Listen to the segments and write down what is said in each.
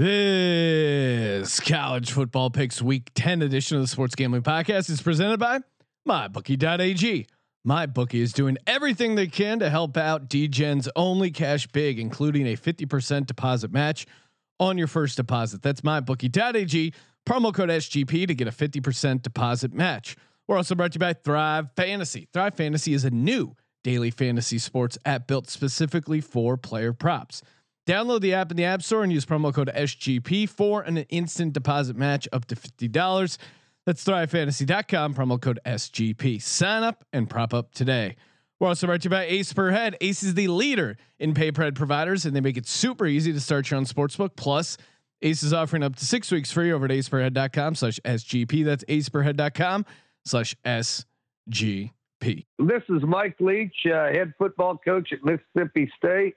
This college football picks week 10 edition of the Sports Gambling Podcast is presented by MyBookie.ag. MyBookie is doing everything they can to help out DGen's only cash big, including a 50% deposit match on your first deposit. That's MyBookie.ag. Promo code SGP to get a 50% deposit match. We're also brought to you by Thrive Fantasy. Thrive Fantasy is a new daily fantasy sports app built specifically for player props. Download the app in the App Store and use promo code SGP for an instant deposit match up to $50. That's thrivefantasy.com, promo code SGP. Sign up and prop up today. We're also brought to you by Ace Per Head. Ace is the leader in pay per head providers, and they make it super easy to start your own sportsbook. Plus, Ace is offering up to six weeks free over at aceperhead.com slash SGP. That's aceperhead.com slash SGP. This is Mike Leach, uh, head football coach at Mississippi State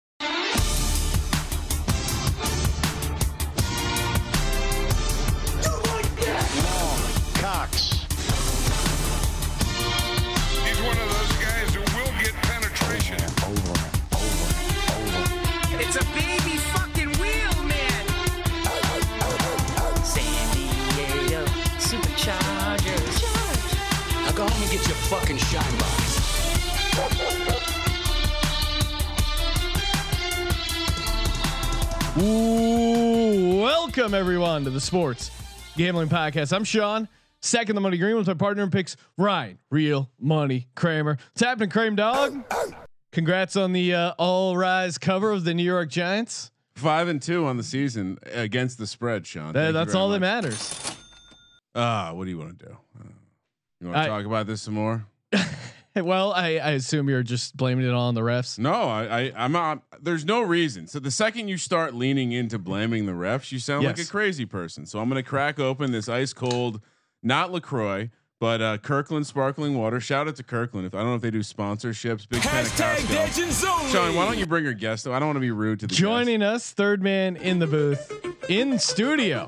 Welcome everyone to the Sports Gambling Podcast. I'm Sean, second the money green with my partner in picks, Ryan, real money Kramer. What's happening, Kramer dog? Congrats on the uh, all rise cover of the New York Giants. Five and two on the season against the spread, Sean. That, that's all much. that matters. Ah, uh, what do you want to do? Uh, you want to talk about this some more? well, I, I assume you're just blaming it all on the refs. No, I, I am not. There's no reason. So the second you start leaning into blaming the refs, you sound yes. like a crazy person. So I'm gonna crack open this ice cold, not Lacroix, but uh, Kirkland sparkling water. Shout out to Kirkland. If I don't know if they do sponsorships, big Hashtag Sean, why don't you bring your guest? Though I don't want to be rude to the joining guest. us, third man in the booth, in studio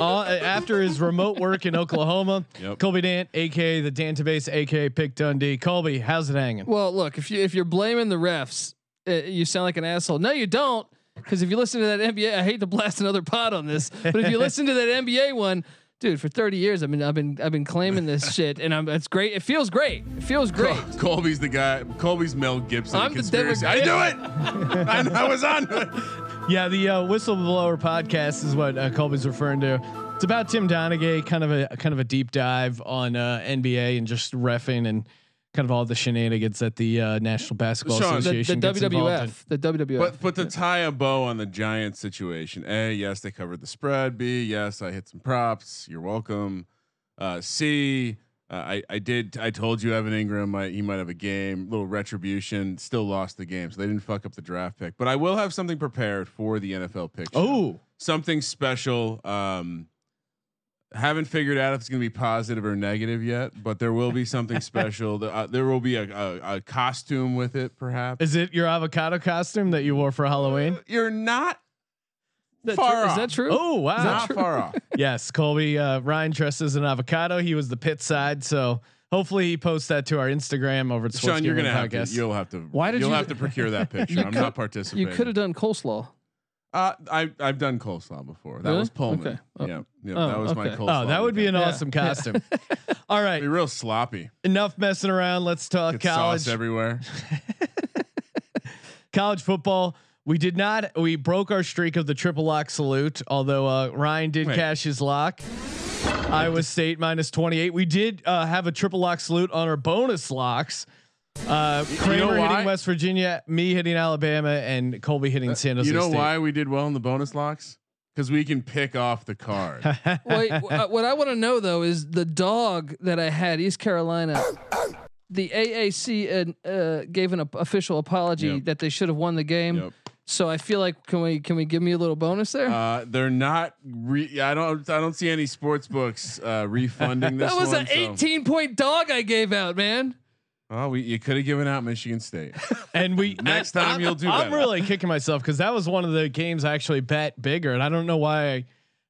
uh, after his remote work in Oklahoma. Yep. Colby Dant, aka the Dantabase, aka Pick Dundee. Colby, how's it hanging? Well, look if you if you're blaming the refs, uh, you sound like an asshole. No, you don't. Because if you listen to that NBA, I hate to blast another pot on this, but if you listen to that NBA one, dude, for 30 years I've been I've been I've been claiming this shit, and I'm it's great. It feels great. It feels great. Col- Colby's the guy. Colby's Mel Gibson. I'm the conspiracy. I do it. I, I was on. Yeah, the uh, whistleblower podcast is what uh, Colby's referring to. It's about Tim Donaghy, kind of a kind of a deep dive on uh, NBA and just refing and kind of all the shenanigans that the uh, National Basketball Sean, Association the, the WWF, the WWF. But but to tie a bow on the Giants situation, a yes they covered the spread. B yes I hit some props. You're welcome. Uh, C uh, I I did I told you Evan Engram might he might have a game little retribution still lost the game so they didn't fuck up the draft pick but I will have something prepared for the NFL pick. Oh, something special. Um, haven't figured out if it's going to be positive or negative yet, but there will be something special. Uh, there will be a, a, a, costume with it, perhaps. Is it your avocado costume that you wore for Halloween? Uh, you're not that far Is that true? Oh wow, not true? far off. yes, Colby uh, Ryan dressed as an avocado. He was the pit side, so hopefully he posts that to our Instagram over at Sports Sean. You're gonna have to. You'll have to. Why did you'll you have to procure that picture? I'm not participating. You could have done coleslaw. Uh, I I've done coleslaw before. That really? was Pullman. Okay. Oh. Yeah, yeah, oh, that was okay. my coleslaw. Oh, that would be an yeah. awesome costume. All right, be real sloppy. Enough messing around. Let's talk Get college. Sauce everywhere. college football. We did not. We broke our streak of the triple lock salute. Although uh, Ryan did Wait. cash his lock. Iowa State minus twenty eight. We did uh, have a triple lock salute on our bonus locks. Uh, Kramer you know hitting West Virginia, me hitting Alabama, and Colby hitting uh, San Jose. You know State. why we did well in the bonus locks? Because we can pick off the card. Wait, uh, what I want to know though is the dog that I had, East Carolina the AAC uh, uh, gave an official apology yep. that they should have won the game. Yep. So I feel like can we can we give me a little bonus there? Uh, they're not. Re- I don't. I don't see any sports books uh, refunding this. that was one, an 18 point dog I gave out, man. Oh, we you could have given out Michigan State, and we next time I'm, you'll do. I'm better. really kicking myself because that was one of the games I actually bet bigger, and I don't know why. I,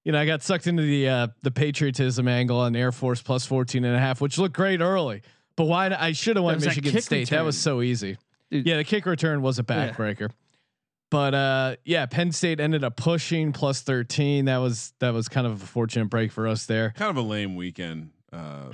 you know, I got sucked into the uh, the patriotism angle on Air Force plus 14 and a half, which looked great early. But why? I should have won Michigan State. Return. That was so easy. Dude. Yeah, the kick return was a Yeah. Backbreaker. But uh, yeah, Penn State ended up pushing plus 13. That was that was kind of a fortunate break for us there. Kind of a lame weekend. Uh,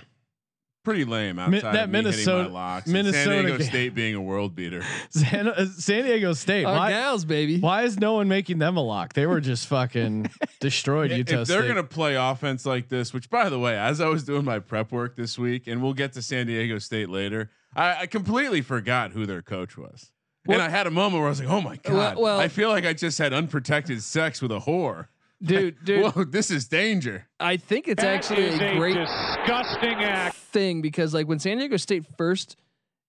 pretty lame outside Mi- of that me Minnesota- my locks. Minnesota San Diego game. State being a world beater. San, uh, San Diego State. Our Why, gals, baby. why is no one making them a lock? They were just fucking destroyed Utah if they're State. gonna play offense like this, which by the way, as I was doing my prep work this week, and we'll get to San Diego State later, I, I completely forgot who their coach was. Well- and I had a moment where I was like, "Oh my god!" Well- well- I feel like I just had unprotected sex with a whore. dude, dude. Whoa, this is danger. I think it's actually is a great disgusting act. thing because like when San Diego State first,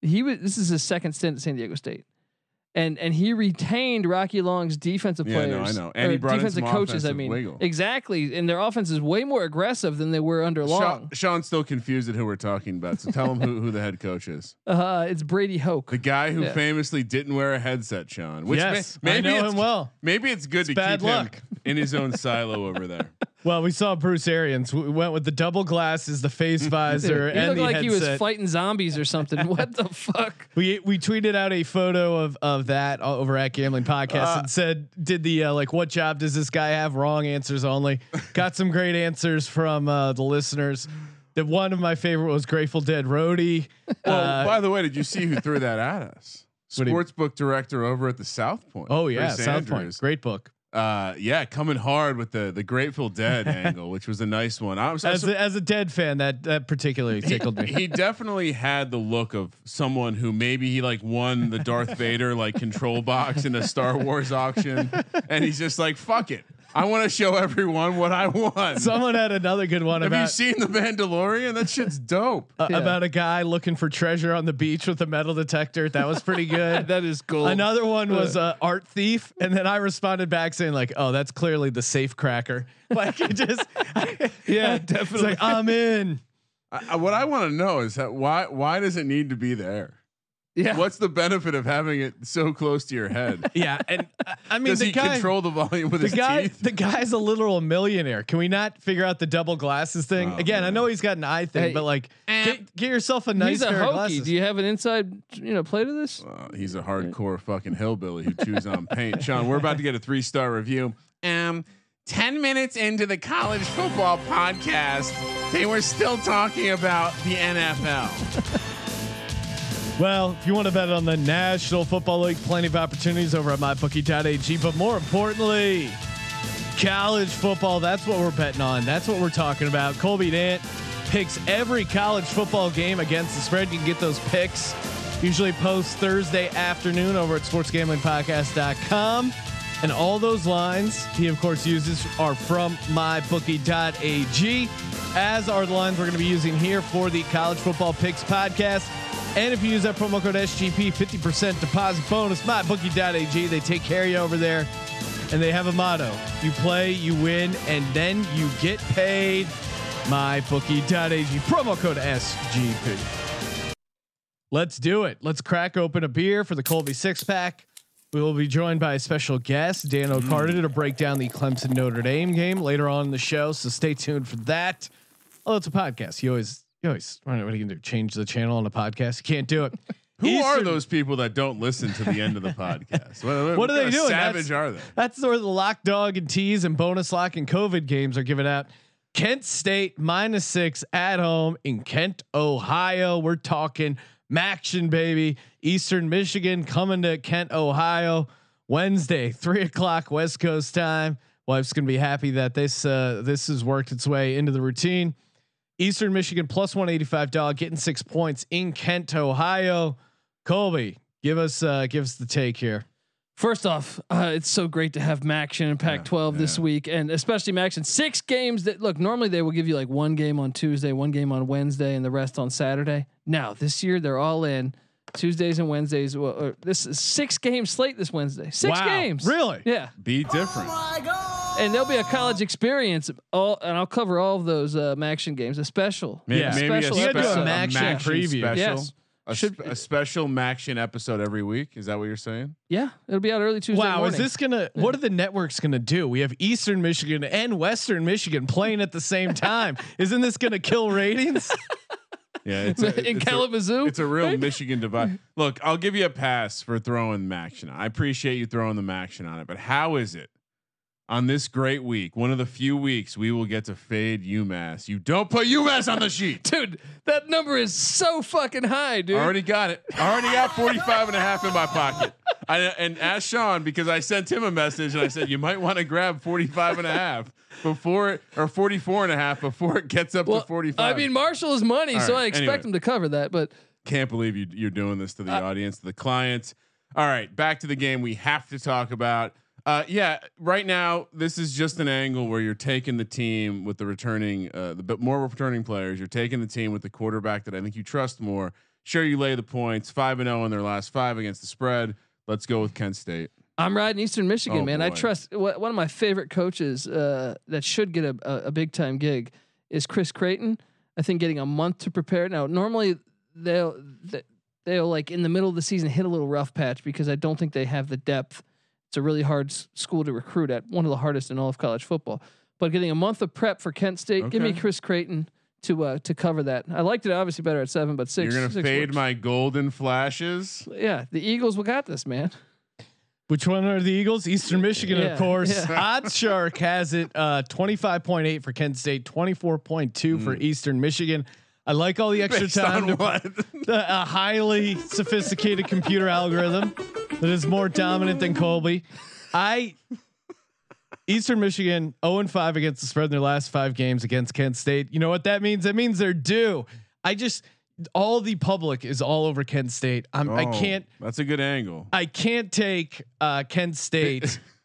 he was this is his second stint at San Diego State. And and he retained Rocky Long's defensive Yeah, no, players. I know. And he brought in defensive some coaches. I mean, wiggle. exactly. And their offense is way more aggressive than they were under Sean, Long. Sean's still confused at who we're talking about, so tell him who, who the head coach is. Uh, it's Brady Hoke. The guy who Yeah. famously didn't wear a headset, Sean. Which yes, may, I know him well. Maybe it's good to bad keep luck. him in his own silo over there. Well, we saw Bruce Arians. We went with the double glasses, the face visor, he and looked the like headset. he was fighting zombies or something. what the fuck? We we tweeted out a photo of of that over at Gambling Podcast Uh, and said, "Did the uh, like what job does this guy have? Wrong answers only." Got some great answers from uh, the listeners. That one of my favorite was Grateful Dead Roadie. Well, Uh, by the way, did you see who threw that at us? What do Sportsbook director over at the South Point. oh yeah, Chris South Point, great book. Uh, yeah, coming hard with the the Grateful Dead angle, which was a nice one. I was As a, as a Dead fan, that that particularly tickled me. he definitely had the look of someone who maybe he like won the Darth Vader like control box in a Star Wars auction, and he's just like, "Fuck it, I want to show everyone what I won." Someone had another good one Have you seen the Mandalorian? That shit's dope. uh, Yeah. about a guy looking for treasure on the beach with a metal detector. That was pretty good. That is cool. Another one was uh, art thief, and then I responded back saying like, "Oh, that's clearly the safe cracker." Like it just, Yeah, It's definitely. like I'm in. I, I- what I want to know is that why why does it need to be there? Yeah. What's the benefit of having it so close to your head? Yeah, and uh, I mean Does the he guy, control the volume with the his guy, teeth? the guy's a literal millionaire. Can we not figure out the double glasses thing Oh, again? I know he's got an eye thing, Hey, but like, get, get yourself a nice He's a pair of hokey. glasses. Do you have an inside, you know, play to this? Uh, he's a hardcore fucking hillbilly who chews on paint. Sean, we're about to get a three star review. Um, 10 minutes into the college football podcast, they were still talking about the NFL. Well, if you want to bet on the National Football League, plenty of opportunities over at mybookie.ag. But more importantly, college football. That's what we're betting on. That's what we're talking about. Colby Dant picks every college football game against the spread. You can get those picks usually post Thursday afternoon over at sportsgamblingpodcast.com. And all those lines he, of course, uses are from mybookie.ag, as are the lines we're going to be using here for the College Football Picks podcast. And if you use that promo code SGP, 50% deposit bonus, mybookie.ag. They take care of you over there. And they have a motto you play, you win, and then you get paid. MyBookie.ag, promo code SGP. Let's do it. Let's crack open a beer for the Colby six pack. We will be joined by a special guest, Dano Carter, to break down the Clemson Notre Dame game later on in the show. So stay tuned for that. Oh, it's a podcast. You always, you always, what are you gonna do? Change the channel on the podcast? You can't do it. Who are those people that don't listen to the end of the podcast? What, What are they doing? Savage That's- are they? That's where the lock dog and tease and bonus lock and COVID games are given out. Kent State minus six at home in Kent, Ohio. We're talking Maction, baby. Eastern Michigan coming to Kent, Ohio. Wednesday, three o'clock West Coast time. Wife's gonna be happy that this uh, this has worked its way into the routine. Eastern Michigan plus 185 dog, getting six points in Kent, Ohio. Colby, give us uh, give us the take here. First off, uh, it's so great to have Maction in Pac-12 this yeah. week, and especially Maction. Six games that look normally they will give you like one game on Tuesday, one game on Wednesday, and the rest on Saturday. Now this year they're all in Tuesdays and Wednesdays. Well, uh, this is six game slate this Wednesday. Six Wow, games, really? Yeah, Be different. And there'll be a college experience. All and I'll cover all of those uh, Maction games. A special, Maybe, Yeah. maybe a, Special spe- You gotta a a Maction Maction preview. special. Yes. A, Should- sp- a special Maction episode every week. Is that what you're saying? yeah, it'll be out early Tuesday. Wow, morning. is this gonna? What are the networks gonna do? We have Eastern Michigan and Western Michigan playing at the same time. Isn't this gonna kill ratings? Yeah, it's a, in it's Kalamazoo. A, it's a real Michigan divide. Look, I'll give you a pass for throwing Maction. I appreciate you throwing the Maction on it, but how is it on this great week, one of the few weeks we will get to fade UMass? You don't put UMass on the sheet. dude, that number is so fucking high, dude. I already got it. I already got 45 and a half in my pocket. I, and ask Sean because I sent him a message and I said, you might want to grab 45 and a half before it, or 44 and a half before it gets up well, to 45. I mean, Marshall is money, All so right, I expect anyway. him to cover that. But can't believe you, you're doing this to the Uh, audience, to the clients. All right, back to the game we have to talk about. Uh, yeah, right now this is just an angle where you're taking the team with the returning, uh, the bit more returning players. You're taking the team with the quarterback that I think you trust more. Sure, you lay the points, five and zero in their last five against the spread. Let's go with Kent State. I'm riding Eastern Michigan, Oh, man. I trust wh- one of my favorite coaches uh, that should get a, a, a big time gig is Chris Creighton. I think getting a month to prepare. Now, normally they'll they'll like in the middle of the season hit a little rough patch because I don't think they have the depth. It's a really hard s- school to recruit at, one of the hardest in all of college football. But getting a month of prep for Kent State, give me Okay. Chris Creighton to uh, to cover that. I liked it obviously better at seven, but 6 You're gonna six fade works. my golden flashes. Yeah, the Eagles will got this, man. Which one are the Eagles? Eastern Michigan, Yeah, of course. yeah. Odds Shark has it uh, 25.8 for Kent State, 24.2 for Eastern Michigan. I like all the extra Based time to what? the, a highly sophisticated computer algorithm that is more dominant than Colby. I Eastern Michigan 0 and 5 against the spread in their last five games against Kent State. You know what that means? That means they're due. I just all the public is all over Kent State. I'm, I Oh, can't That's a good angle. I can't take uh, Kent State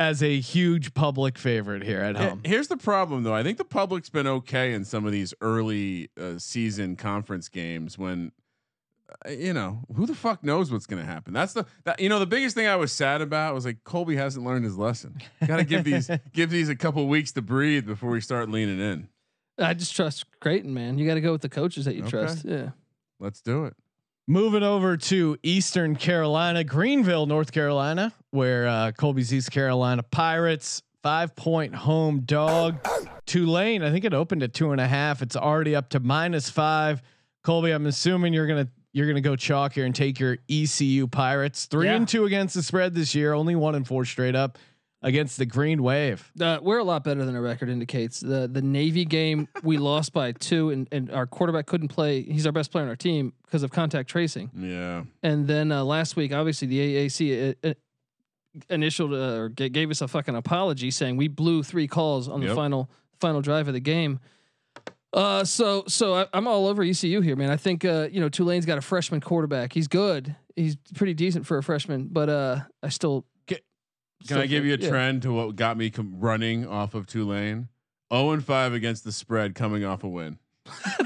as a huge public favorite here at home. Here's the problem, though. I think the public's been okay in some of these early uh, season conference games when, uh, you know, who the fuck knows what's going to happen. That's the that, you know the biggest thing I was sad about was like Colby hasn't learned his lesson. Got to give these give these a couple weeks to breathe before we start leaning in. I just trust Creighton, man. You got to go with the coaches that you Okay. trust. Yeah. Let's do it. Moving over to Eastern Carolina, Greenville, North Carolina, where uh, Colby's East Carolina Pirates five point home dog. Tulane, I think it opened at two and a half. It's already up to minus five. Colby, I'm assuming you're gonna you're gonna go chalk here and take your ECU Pirates three Yeah. and two against the spread this year, only one and four straight up against the Green Wave. Uh, we're a lot better than our record indicates. The the Navy game we lost by two, and, and our quarterback couldn't play. He's our best player on our team because of contact tracing. Yeah. And then uh, last week, obviously the AAC uh, uh, initial uh, or g- gave us a fucking apology saying we blew three calls on the final final drive of the game. Uh, so so I, I'm all over ECU here, man. I think uh, you know Tulane's got a freshman quarterback. He's good. He's pretty decent for a freshman, but uh, I still Can still I give you a yeah. trend to what got me com- running off of Tulane? 0 and 5 against the spread coming off a win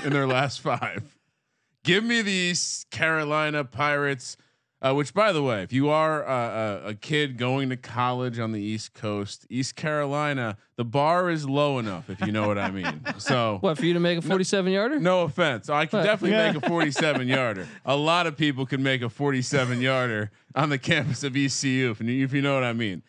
in their last five. Give me these Carolina Pirates, uh, which, by the way, if you are uh, a, a kid going to college on the East Coast, East Carolina, the bar is low enough, if you know what I mean. So, What for you to make a 47 yarder? no offense. I can What? definitely Yeah. make a 47 yarder. A lot of people can make a 47 yarder on the campus of ECU, if you, if you know what I mean.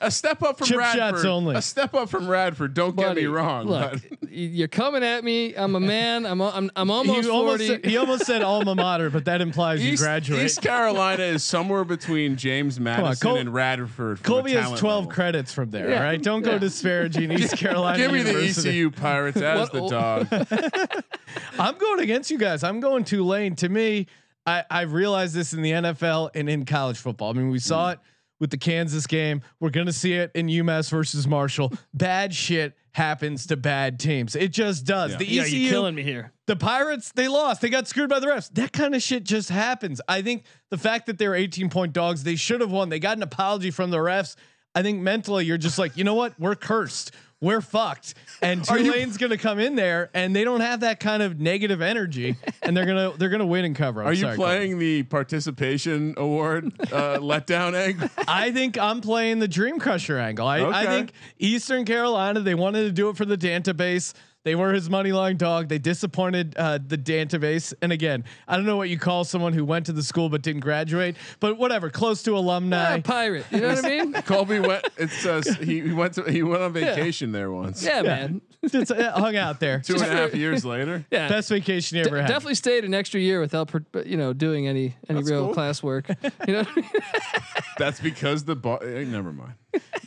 A, step up from Chip Radford. shots only. A step up from Radford. Don't get me wrong. Look, but you're coming at me. I'm a man. I'm I'm, I'm almost he almost 40. said, he almost said alma mater, but that implies you graduate. East Carolina is somewhere between James Madison Col- and Radford. Colby has 12 level. credits from there. Yeah. All right. Don't go Yeah. Disparaging East Carolina. Give me the ECU Pirates as What- the dog. I'm going against you guys. I'm going Tulane. To me, I, I realized this in the NFL and in college football. I mean, we saw it with the Kansas game. We're going to see it in UMass versus Marshall. Bad shit happens to bad teams. It just does. Yeah. The yeah, ECU, you're killing me here. the Pirates, they lost. They got screwed by the refs. That kind of shit just happens. I think the fact that they're 18 point dogs, they should have won. They got an apology from the refs. I think mentally you're just like, you know what? We're cursed. We're fucked. And you- Tulane's going to come in there and they don't have that kind of negative energy and they're going to they're going to win and cover. I'm Are you sorry, playing the participation award uh, letdown angle? I think I'm playing the Dream Crusher angle. I, I think Eastern Carolina, they wanted to do it for the database. They were his money line dog. They disappointed uh, the Dantabase. And again, I don't know what you call someone who went to the school but didn't graduate, but whatever, close to alumni. Yeah, pirate. You know what I mean? Colby went. It's uh, he, he went to he went on vacation there once. Yeah, man. Just uh, hung out there. Two and a half years later. Yeah. Best vacation you D- ever had. definitely stayed an extra year without, you know, doing any any That's real cool. class work. You know, I mean? That's because the bar. Eh, never mind.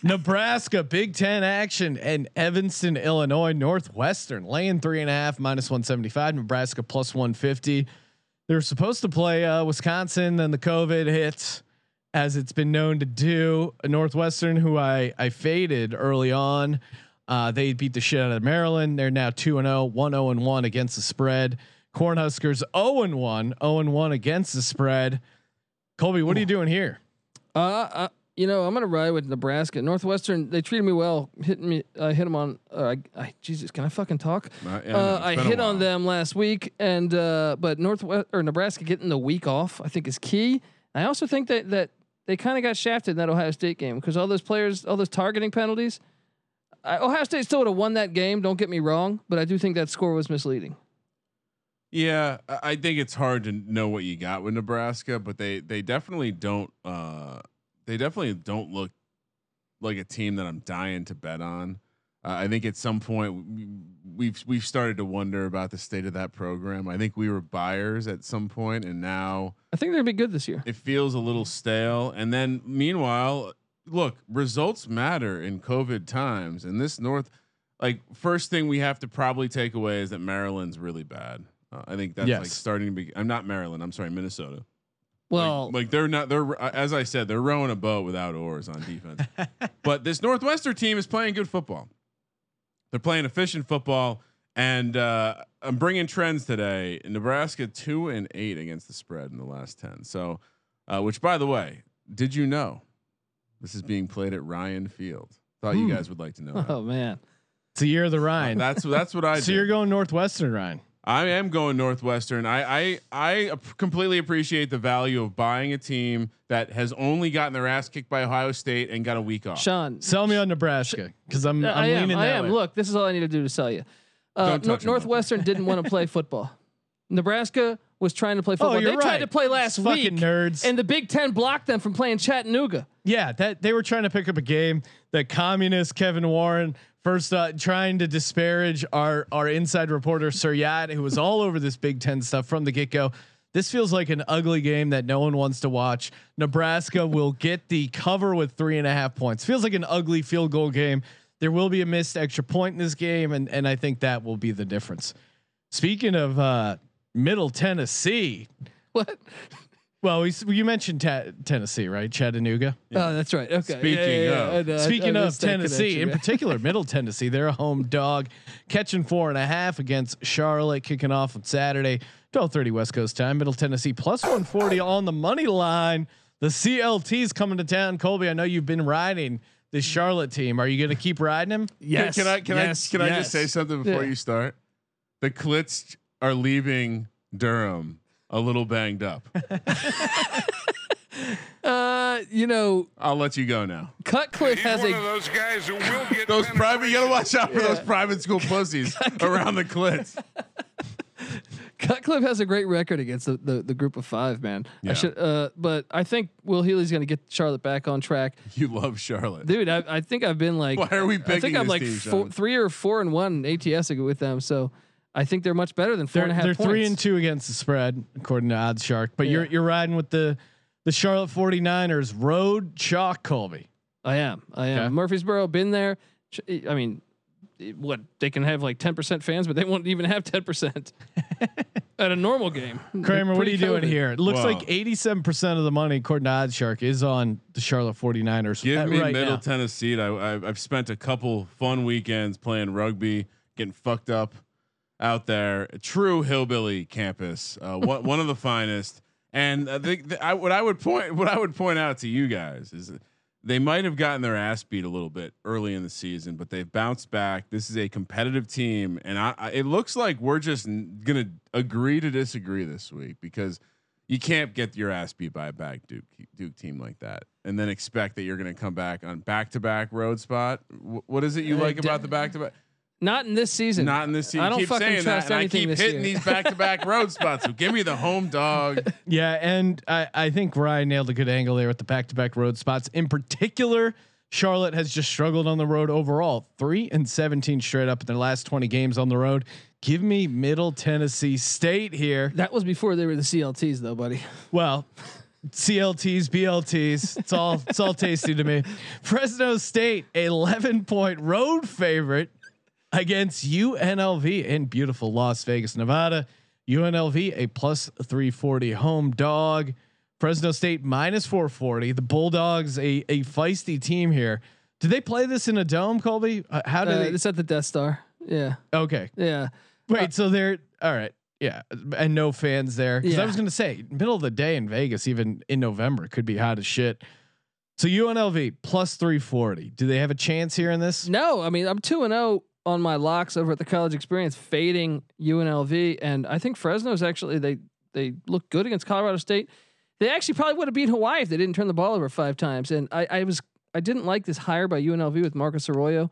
Nebraska, Big Ten action, and Evanston, Illinois, Northwestern laying three and a half minus one seventy five. Nebraska plus one fifty. They were supposed to play uh, Wisconsin, then the COVID hits, as it's been known to do. Northwestern, who I I faded early on, uh, they beat the shit out of Maryland. They're now two and 0, 1 0 and one against the spread. Cornhuskers 0 and 1, 0 and 1 against the spread. Colby, what are you doing here? uh, uh, you know, I'm gonna ride with Nebraska. Northwestern, they treated me well, hitting me. I hit them on. Uh, I, I, Jesus, can I fucking talk? Uh, yeah, Uh, I hit on them last week, and uh, but Northwest or Nebraska getting the week off, I think is key. I also think that that they kind of got shafted in that Ohio State game because all those players, all those targeting penalties. I, Ohio State still would have won that game. Don't get me wrong, but I do think that score was misleading. Yeah, I I think it's hard to know what you got with Nebraska, but they they definitely don't. They definitely don't look like a team that I'm dying to bet on. Uh, I think at some point we- we've we've started to wonder about the state of that program. I think we were buyers at some point, and now I think they're gonna be good this year. it feels a little stale. And then meanwhile, look, results matter in COVID times. And this North, like first thing we have to probably take away is that Maryland's really bad. Uh, I think that's like starting to be. I'm not Maryland. I'm sorry, Minnesota. Well, like, like they're not. They're uh, as I said, they're rowing a boat without oars on defense. but this Northwestern team is playing good football. They're playing efficient football, and uh, I'm bringing trends today. Nebraska two and eight against the spread in the last ten. So, uh, which by the way, did you know this is being played at Ryan Field? Thought you Hmm. guys would like to know. that. oh man, It's the year of the Rhine. That's that's what I. so did. you're going Northwestern, Ryan. I am going Northwestern. I I I completely appreciate the value of buying a team that has only gotten their ass kicked by Ohio State and got a week off. Sean, Sell me on Nebraska because I'm, I'm I am. leaning I am. way. Look, this is all I need to do to sell you. Uh, Don't Nor- touch him, Northwestern didn't want to play football. Nebraska was trying to play football. Oh, they right. tried to play last Fucking week, nerds. and the Big Ten blocked them from playing Chattanooga. Yeah, that they were trying to pick up a game that communist Kevin Warren first uh, trying to disparage our our inside reporter Sir Suryat, who was all over this Big Ten stuff from the get go. This feels like an ugly game that no one wants to watch. Nebraska will get the cover with three and a half points. Feels like an ugly field goal game. There will be a missed extra point in this game, and and I think that will be the difference. Speaking of uh, Middle Tennessee, What? Well, we, you mentioned ta- Tennessee, right? Chattanooga. Oh, that's right. Okay. Speaking of- I know. I- Speaking I of Tennessee, in particular, Middle Tennessee, they're a home dog, catching four and a half against Charlotte, kicking off on Saturday, twelve thirty West Coast time. Middle Tennessee plus one forty on the money line. The CLT's coming to town. Colby, I know you've been riding this Charlotte team. Are you going to keep riding him? yes. Can, can I can yes, I can I just say something before Yeah. you start? The Clits are leaving Durham a little banged up. Uh, you know, I'll let you go now. Cutcliffe He's has one a of those guys who will get Those private, you gotta watch out for those private school pussies around the Clits. Cutcliffe has a great record against the, the, the group of five, man. Yeah. I should, uh, but I think Will Healy's going to get Charlotte back on track, You love Charlotte. dude. I, I think I've been like, Why are we picking? I think I'm this like team, four, three or four and one ATS with them. So I think they're much better than four They're, and a half they're points. three and two against the spread, according to Odds Shark. But you're you're riding with the the Charlotte 49ers road chalk, Colby. I am. I am. Okay. Murfreesboro, been there. I mean, what they can have like 10% fans, but they won't even have 10% at a normal game. Kramer, what are you doing here? It looks Wow. like 87% of the money, according to Odds Shark, is on the Charlotte 49ers. Give me right Middle now. Tennessee. I, I, I've spent a couple fun weekends playing rugby, getting fucked up out there. True hillbilly campus, uh, one one of the finest. And uh, the, the, I, what I would point what I would point out to you guys is they might have gotten their ass beat a little bit early in the season, but they've bounced back. This is a competitive team, and I, I, it looks like we're just gonna agree to disagree this week because you can't get your ass beat by a back Duke Duke team like that, and then expect that you're going to come back on back to back road spot. Wh- what is it you like about the back to back? Not in this season. Not in this season. I don't keep fucking saying trust that, and I anything keep this hitting year. these back-to-back road spots. So give me the home dog. Yeah, and I, I think Ryan nailed a good angle there with the back-to-back road spots. In particular, Charlotte has just struggled on the road overall. Three and seventeen straight up in their last twenty games on the road. Give me Middle Tennessee State here. That was before they were the CLTs, though, buddy. Well, CLTs, BLTs, it's all it's all tasty to me. Fresno State, eleven point road favorite against UNLV in beautiful Las Vegas, Nevada. UNLV a plus three forty home dog. Fresno State minus four forty. The Bulldogs a a feisty team here. Did they play this in a dome, Colby? Uh, how did Uh, they? it's at the Death Star. Yeah, Okay, yeah. wait. so they're all right. Yeah, and no fans there. Because I was gonna say, middle of the day in Vegas, even in November, could be hot as shit. So UNLV plus three forty. Do they have a chance here in this? No, I mean I'm two and zero on my locks over at the college experience, fading UNLV, and I think Fresno's actually they they look good against Colorado State. They actually probably would have beat Hawaii if they didn't turn the ball over five times. And I, I was I didn't like this hire by UNLV with Marcus Arroyo.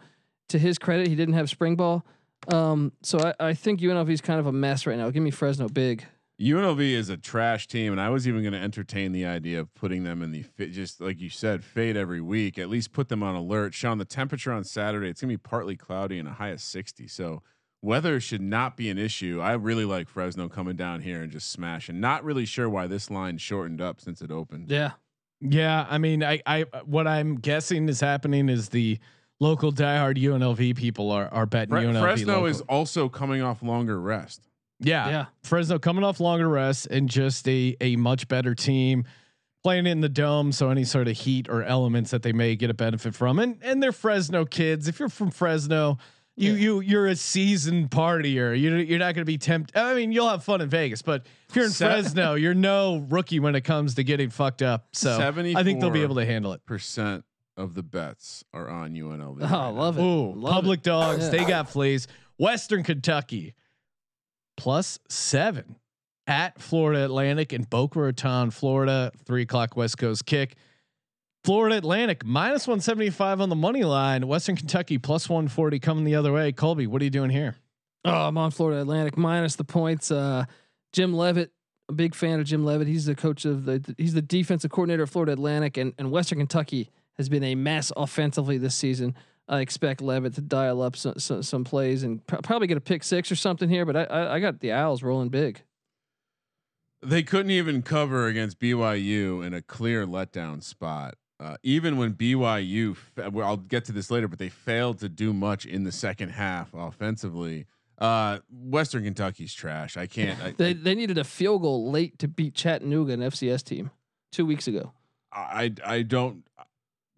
To his credit, he didn't have spring ball. Um, so I, I think UNLV is kind of a mess right now. Give me Fresno big. UNLV is a trash team, and I was even going to entertain the idea of putting them in the fit, just like you said, fade every week. At least put them on alert. Sean, the temperature on Saturday it's going to be partly cloudy and a high of sixty, so weather should not be an issue. I really like Fresno coming down here and just smashing. Not really sure why this line shortened up since it opened. Yeah. Yeah, I mean, I, I, what I'm guessing is happening is the local diehard UNLV people are are betting Fre- UNLV. Fresno local. is also coming off longer rest. Yeah, Yeah. Fresno coming off longer rest and just a a much better team playing in the dome. So any sort of heat or elements that they may get a benefit from, and and they're Fresno kids. If you're from Fresno. You Yeah. you you're a seasoned partier. You you're not going to be tempted. I mean, you'll have fun in Vegas, but if you're in Se- Fresno, you're no rookie when it comes to getting fucked up. So I think they'll be able to handle it. Percent of the bets are on UNLV. Oh, right love now. it. Ooh, Love public dogs. Yeah. They got fleas. Western Kentucky plus seven at Florida Atlantic in Boca Raton, Florida. Three o'clock West Coast kick. Florida Atlantic minus 175 on the money line. Western Kentucky plus 140 coming the other way. Colby, what are you doing here? Oh, I'm on Florida Atlantic minus the points. Uh, Jim Leavitt, a big fan of Jim Leavitt. He's the coach of the he's the defensive coordinator of Florida Atlantic, and, and Western Kentucky has been a mess offensively this season. I expect Leavitt to dial up some some, some plays and pr- probably get a pick six or something here. But I, I I got the Owls rolling big. They couldn't even cover against BYU in a clear letdown spot. Uh, even when BYU, fa- well, I'll get to this later, but they failed to do much in the second half offensively. Uh, Western Kentucky's trash. I can't. I, They they needed a field goal late to beat Chattanooga, an FCS team, two weeks ago. I, I don't.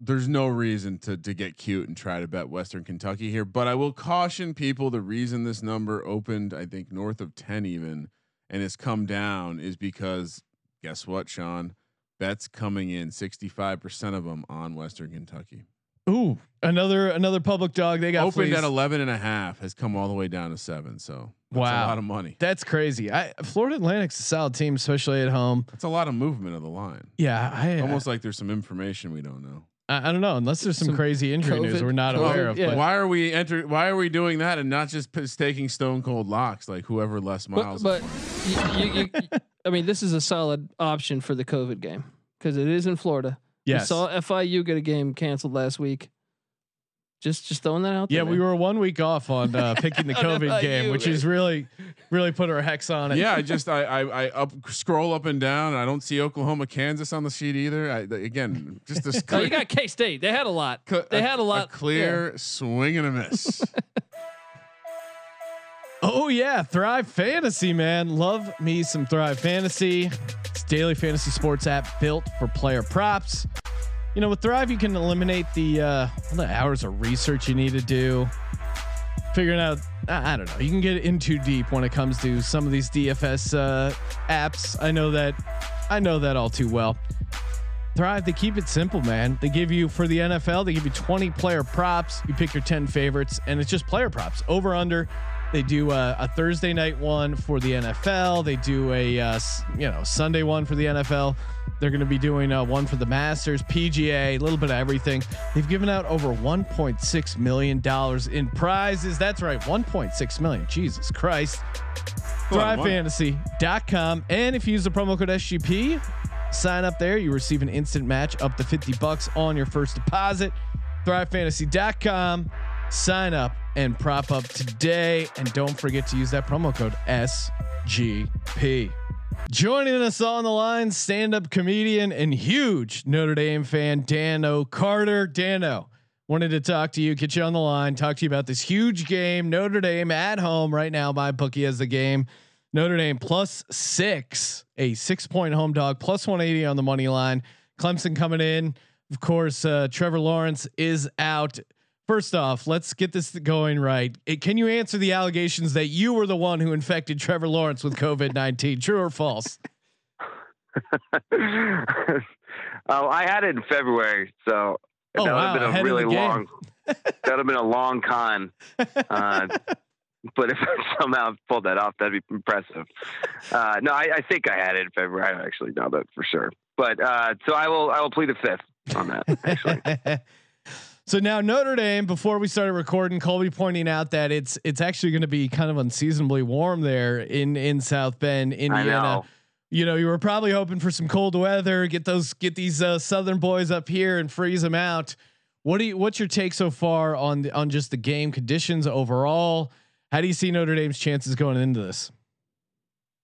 There's no reason to to get cute and try to bet Western Kentucky here, but I will caution people. The reason this number opened, I think, north of ten even, and has come down is because guess what, Sean? Bets coming in, sixty five percent of them on Western Kentucky. Ooh, another another public dog. They got Opened fleas. at 11 and a half, has come all the way down to seven. So that's Wow. a lot of money. That's crazy. I Florida Atlantic's a solid team, especially at home. That's a lot of movement of the line. Yeah, I Almost like there's some information we don't know. I, I don't know unless there's some, Some crazy injury news we're not COVID, aware of. yeah. But Why are we enter? Why are we doing that and not just p- taking stone cold locks like whoever Les Miles? But, but playing? you, you, you, I mean, this is a solid option for the COVID game because it is in Florida. We yes, saw FIU get a game canceled last week. Just just throwing that out there. yeah, there. we man. were one week off on uh, picking the COVID FIU, game, which man. is really, really put our hex on it. yeah, I just I, I I up scroll up and down. And I don't see Oklahoma, Kansas on the sheet either. I, again, just this. Oh, clear, you got K State. They had a lot. They had a lot. clear swing and a miss. Oh yeah, Thrive Fantasy, man. Love me some Thrive Fantasy. It's daily fantasy sports app built for player props. You know, with Thrive, you can eliminate the uh, the hours of research you need to do. Figuring out, I I don't know. You can get in too deep when it comes to some of these DFS uh, apps. I know that. I know that all too well. Thrive, they keep it simple, man. They give you for the NFL, they give you 20 player props. You pick your 10 favorites, and it's just player props. Over under. They do a, a Thursday night one for the NFL. They do a uh, you know Sunday one for the NFL. They're going to be doing uh, one for the Masters, PGA, a little bit of everything. They've given out over 1.6 million dollars in prizes. That's right, 1.6 million. Jesus Christ. ThriveFantasy.com. And if you use the promo code SGP, sign up there. You receive an instant match up to 50 bucks on your first deposit. ThriveFantasy.com. Sign up and prop up today. And don't forget to use that promo code SGP. Joining us on the line, stand-up comedian and huge Notre Dame fan, Dano Carter. Dano, wanted to talk to you, get you on the line, talk to you about this huge game. Notre Dame at home right now. My bookie has the game. Notre Dame plus six, a six-point home dog, plus 180 on the money line. Clemson coming in. Of course, uh, Trevor Lawrence is out. First off, let's get this going right. It, can you answer the allegations that you were the one who infected Trevor Lawrence with COVID nineteen? True or false? oh, I had it in February, so oh, that would wow, have been a really long. that would have been a long con. Uh, but if I somehow pulled that off, that'd be impressive. Uh, no, I, I, think I had it in February. I actually know that for sure. But uh, so I will. I will plead the fifth on that. Actually. So now Notre Dame, before we started recording, Colby pointing out that it's it's actually going to be kind of unseasonably warm there in in South Bend, Indiana. Know. You know, you were probably hoping for some cold weather, get those get these uh, southern boys up here and freeze them out. What do you what's your take so far on the, on just the game conditions overall? How do you see Notre Dame's chances going into this?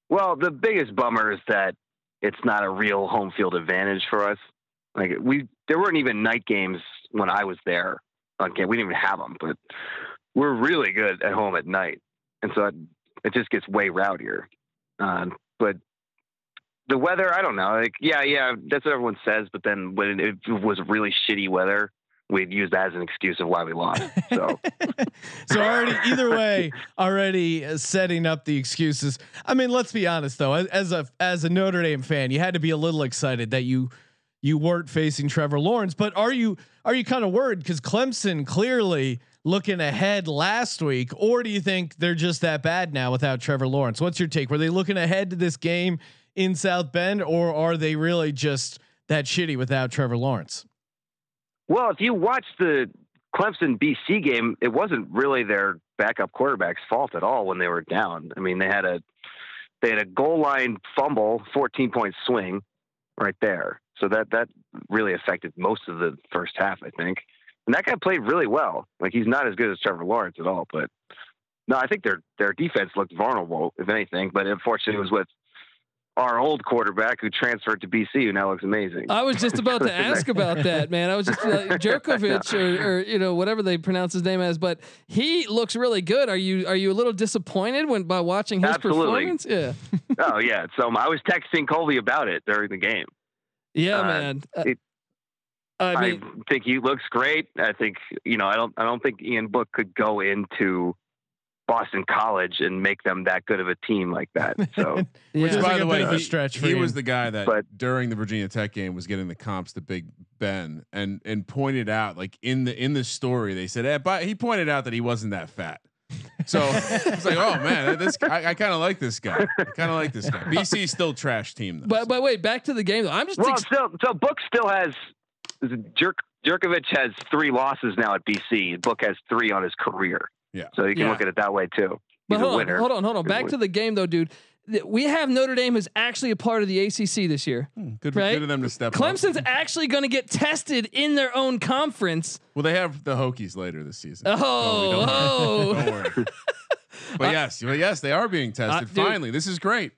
Well, the biggest bummer is that it's not a real home field advantage for us. Like we there weren't even night games when I was there. Okay, we didn't even have them, but we're really good at home at night, and so it, it just gets way rowdier. Uh, but the weather, I don't know. Like, yeah, yeah, that's what everyone says. But then when it, was really shitty weather, we'd use that as an excuse of why we lost. So, so already either way, already uh, setting up the excuses. I mean, let's be honest though. As a as a Notre Dame fan, you had to be a little excited that you you weren't facing Trevor Lawrence. But are you are you kind of worried because Clemson clearly looking ahead last week, or do you think they're just that bad now without Trevor Lawrence? What's your take? Were they looking ahead to this game in South Bend, or are they really just that shitty without Trevor Lawrence? Well, if you watch the Clemson BC game, it wasn't really their backup quarterback's fault at all when they were down. I mean, they had a they had a goal line fumble, 14 point swing right there. So that that really affected most of the first half, I think. And that guy played really well. Like he's not as good as Trevor Lawrence at all, but no, I think their their defense looked vulnerable, if anything. But unfortunately, it was with our old quarterback who transferred to BC, who now looks amazing. I was just about to ask about that, man. I was just uh, like Jurkovec or, or, you know whatever they pronounce his name as, but he looks really good. Are you are you a little disappointed when by watching his Absolutely. performance? Yeah. oh yeah. So I was texting Colby about it during the game. Yeah, uh, man. Uh, it, I, mean, I think he looks great. I think you know. I don't. I don't think Ian Book could go into Boston College and make them that good of a team like that. So, yeah. which by the way, he, stretch he was the guy that but, during the Virginia Tech game was getting the comps to Big Ben and and pointed out like in the in the story they said, eh, but he pointed out that he wasn't that fat. So it's like, oh man, this I, I kind of like this guy. I kind of like this guy. BC still trash team though. But so. but wait, back to the game though. I'm just well, ex- still so Book still has Jerk Jurkovec has three losses now at BC. Book has three on his career. Yeah. So you can yeah. look at it that way too. He's but hold on, hold on, hold on. Back to the game though, dude we have Notre Dame is actually a part of the ACC this year. Hmm, good, right? good of them to step Clemson's up. actually going to get tested in their own conference. Well, they have the Hokies later this season. Oh, oh. Don't worry. but yes, but yes, they are being tested. Uh, Finally, this is great.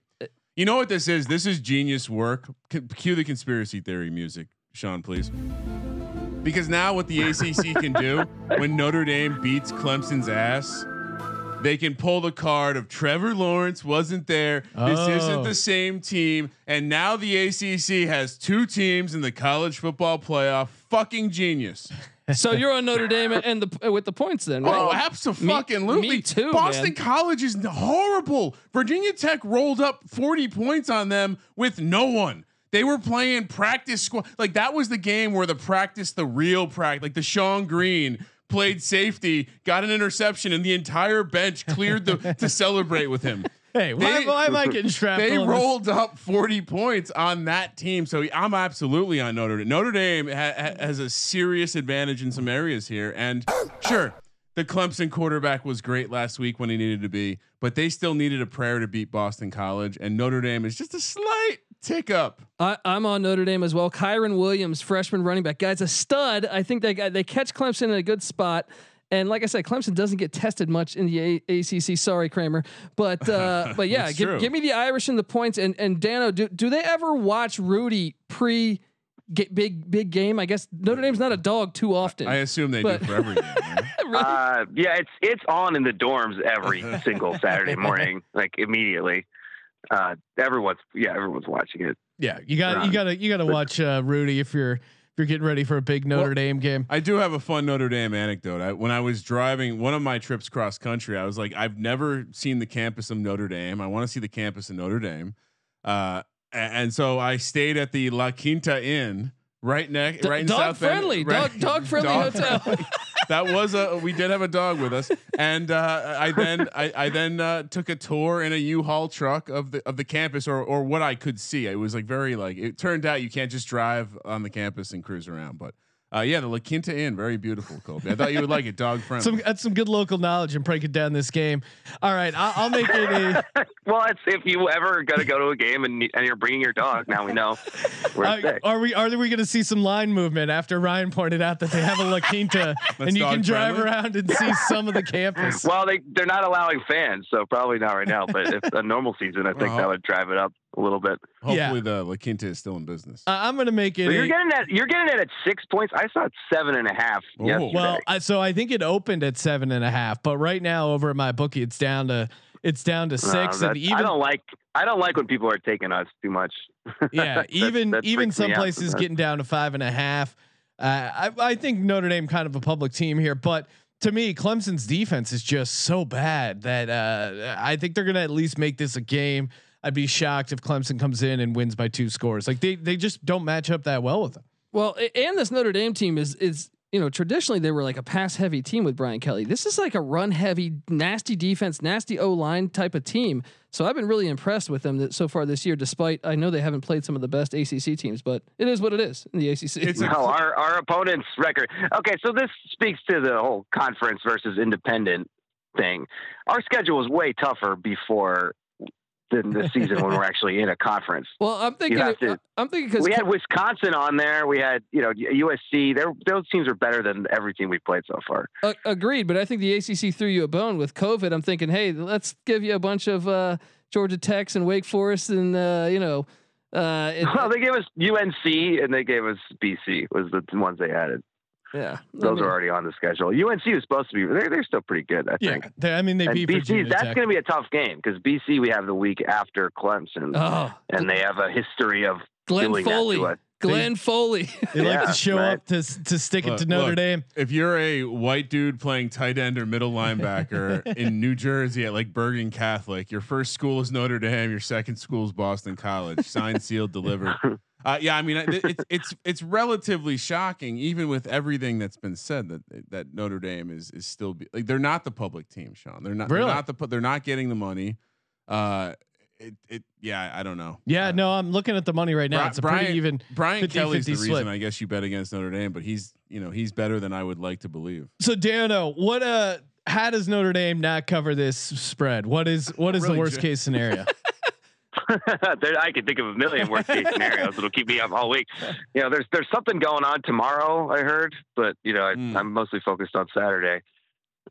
You know what this is? This is genius work. cue the conspiracy theory music, Sean, please. Because now what the ACC can do when Notre Dame beats Clemson's ass they can pull the card of Trevor Lawrence wasn't there. This oh. isn't the oh. same team. And now the ACC has two teams in the college football playoff. Fucking genius. so you're on Notre Dame and the with the points then, right? Oh, absolutely. Me, me too. Boston man. College is horrible. Virginia Tech rolled up 40 points on them with no one. They were playing practice squad. Like that was the game where the practice, the real practice, like the Shonn Greene played safety, got an interception, and the entire bench cleared the to celebrate with him. Hey, why, They- why am I getting strapped? They on this? rolled up 40 points on that team, so I'm absolutely on Notre Dame. Notre Dame ha- ha- has a serious advantage in some areas here, and sure, the Clemson quarterback was great last week when he needed to be, but they still needed a prayer to beat Boston College, and Notre Dame is just a slight tick up. I, I'm on Notre Dame as well. Kyren Williams, freshman running back, guy's a stud. I think they they catch Clemson in a good spot. And like I said, Clemson doesn't get tested much in the a- ACC. Sorry, Kramer, but uh, but yeah, give, give me the Irish and the points. And and Dano, do do they ever watch Rudy pre get big big game? I guess Notre Dame's not a dog too often. I assume they But- do for every game. Right? Really? Uh, yeah, it's it's on in the dorms every single Saturday morning, like immediately. Uh, everyone's yeah, everyone's watching it. Yeah, you got you got to you got to watch uh, Rudy if you're if you're getting ready for a big Notre Well, Dame game. I do have a fun Notre Dame anecdote. I, when I was driving one of my trips cross country, I was like, I've never seen the campus of Notre Dame. I want to see the campus of Notre Dame. Uh, a- and so I stayed at the La Quinta Inn right next, Do- right in dog South Bend, friendly, right- dog dog friendly Dog hotel. friendly. That was a we did have a dog with us. And uh, i then i, I then uh, took a tour in a u-haul truck of the of the campus or or what i could see. It was like very like it turned out you can't just drive on the campus and cruise around but uh, yeah the la quinta inn very beautiful Kobe. i thought you would like it dog friendly Some that's some good local knowledge and breaking down this game. All right, I'll, I'll make it a. Well, it's if you ever gonna go to a game and, and you're bringing your dog. Now we know where Uh, are we are we going to see some line movement after Ryan pointed out that they have a La Quinta and you can dog drive friendly. around and see some of the campus? Well, they they're not allowing fans, so probably not right now. But if a normal season, I think Uh-huh. that would drive it up a little bit. hopefully the la quinta is still in business Uh, I'm going to make it. But you're A, getting that you're getting it at six points. I saw it seven and a half yesterday. well, I, so I think it opened at seven and a half, but right now over at my bookie, it's down to it's down to six, that- and I don't like I don't like when people are taking us too much. yeah, That- even that even some places sometimes. getting down to five and a half. Uh, I, I think Notre Dame kind of a public team here, but to me, Clemson's defense is just so bad that uh, I think they're going to at least make this a game. I'd be shocked if Clemson comes in and wins by two scores. Like they they just don't match up that well with them. Well, and this Notre Dame team is is you know traditionally they were like a pass heavy team with Brian Kelly. This is like a run heavy, nasty defense, nasty O line type of team. So I've been really impressed with them that so far this year. Despite I know they haven't played some of the best ACC teams, but it is what it is in the ACC. It's No, oh, our our opponent's record. Okay, so this speaks to the whole conference versus independent thing. Our schedule was way tougher before than this season when we're actually in a conference. well, I'm thinking. to- I'm thinking because We had Wisconsin on there. We had you know USC. There, those teams are better than every team we've played so far. Uh, agreed, but I think the ACC threw you a bone with COVID. I'm thinking, hey, let's give you a bunch of uh, Georgia Techs and Wake Forest, and uh, you know, uh, it- Well, they gave us UNC and they gave us BC was the ones they added. Yeah, I Those mean, are already on the schedule. UNC was supposed to be. They're they're still pretty good. I Yeah, think. they, I mean they And beat BC, Virginia that's going to be a tough game because BC we have the week after Clemson, Oh, and they have a history of Glenn doing that Foley. to us. Glenn Foley. They like Yeah, to show right. up to to stick it to Notre look. Dame. if you're a white dude playing tight end or middle linebacker in New Jersey at like Bergen Catholic, your first school is Notre Dame, your second school is Boston College. Signed, sealed, delivered. Uh, yeah, I mean, it- it's it's it's relatively shocking, even with everything that's been said, that that Notre Dame is is still be, like they're not the public team, Sean. They're not. Really? They're not the. They're not getting the money. Uh, it it yeah, I don't know. Yeah, Uh, no, I'm looking at the money right now. Bri- it's a Brian- pretty even. Brian 50, Kelly's the 50 reason split. I guess you bet against Notre Dame, but he's you know he's better than I would like to believe. So Dano, what uh how does Notre Dame not cover this spread? What is what is Really, the worst case scenario? there, I can think of a million worst case scenarios that'll keep me up all week. You know, there's there's something going on tomorrow. I heard, but you know, I, Mm. I'm mostly focused on Saturday.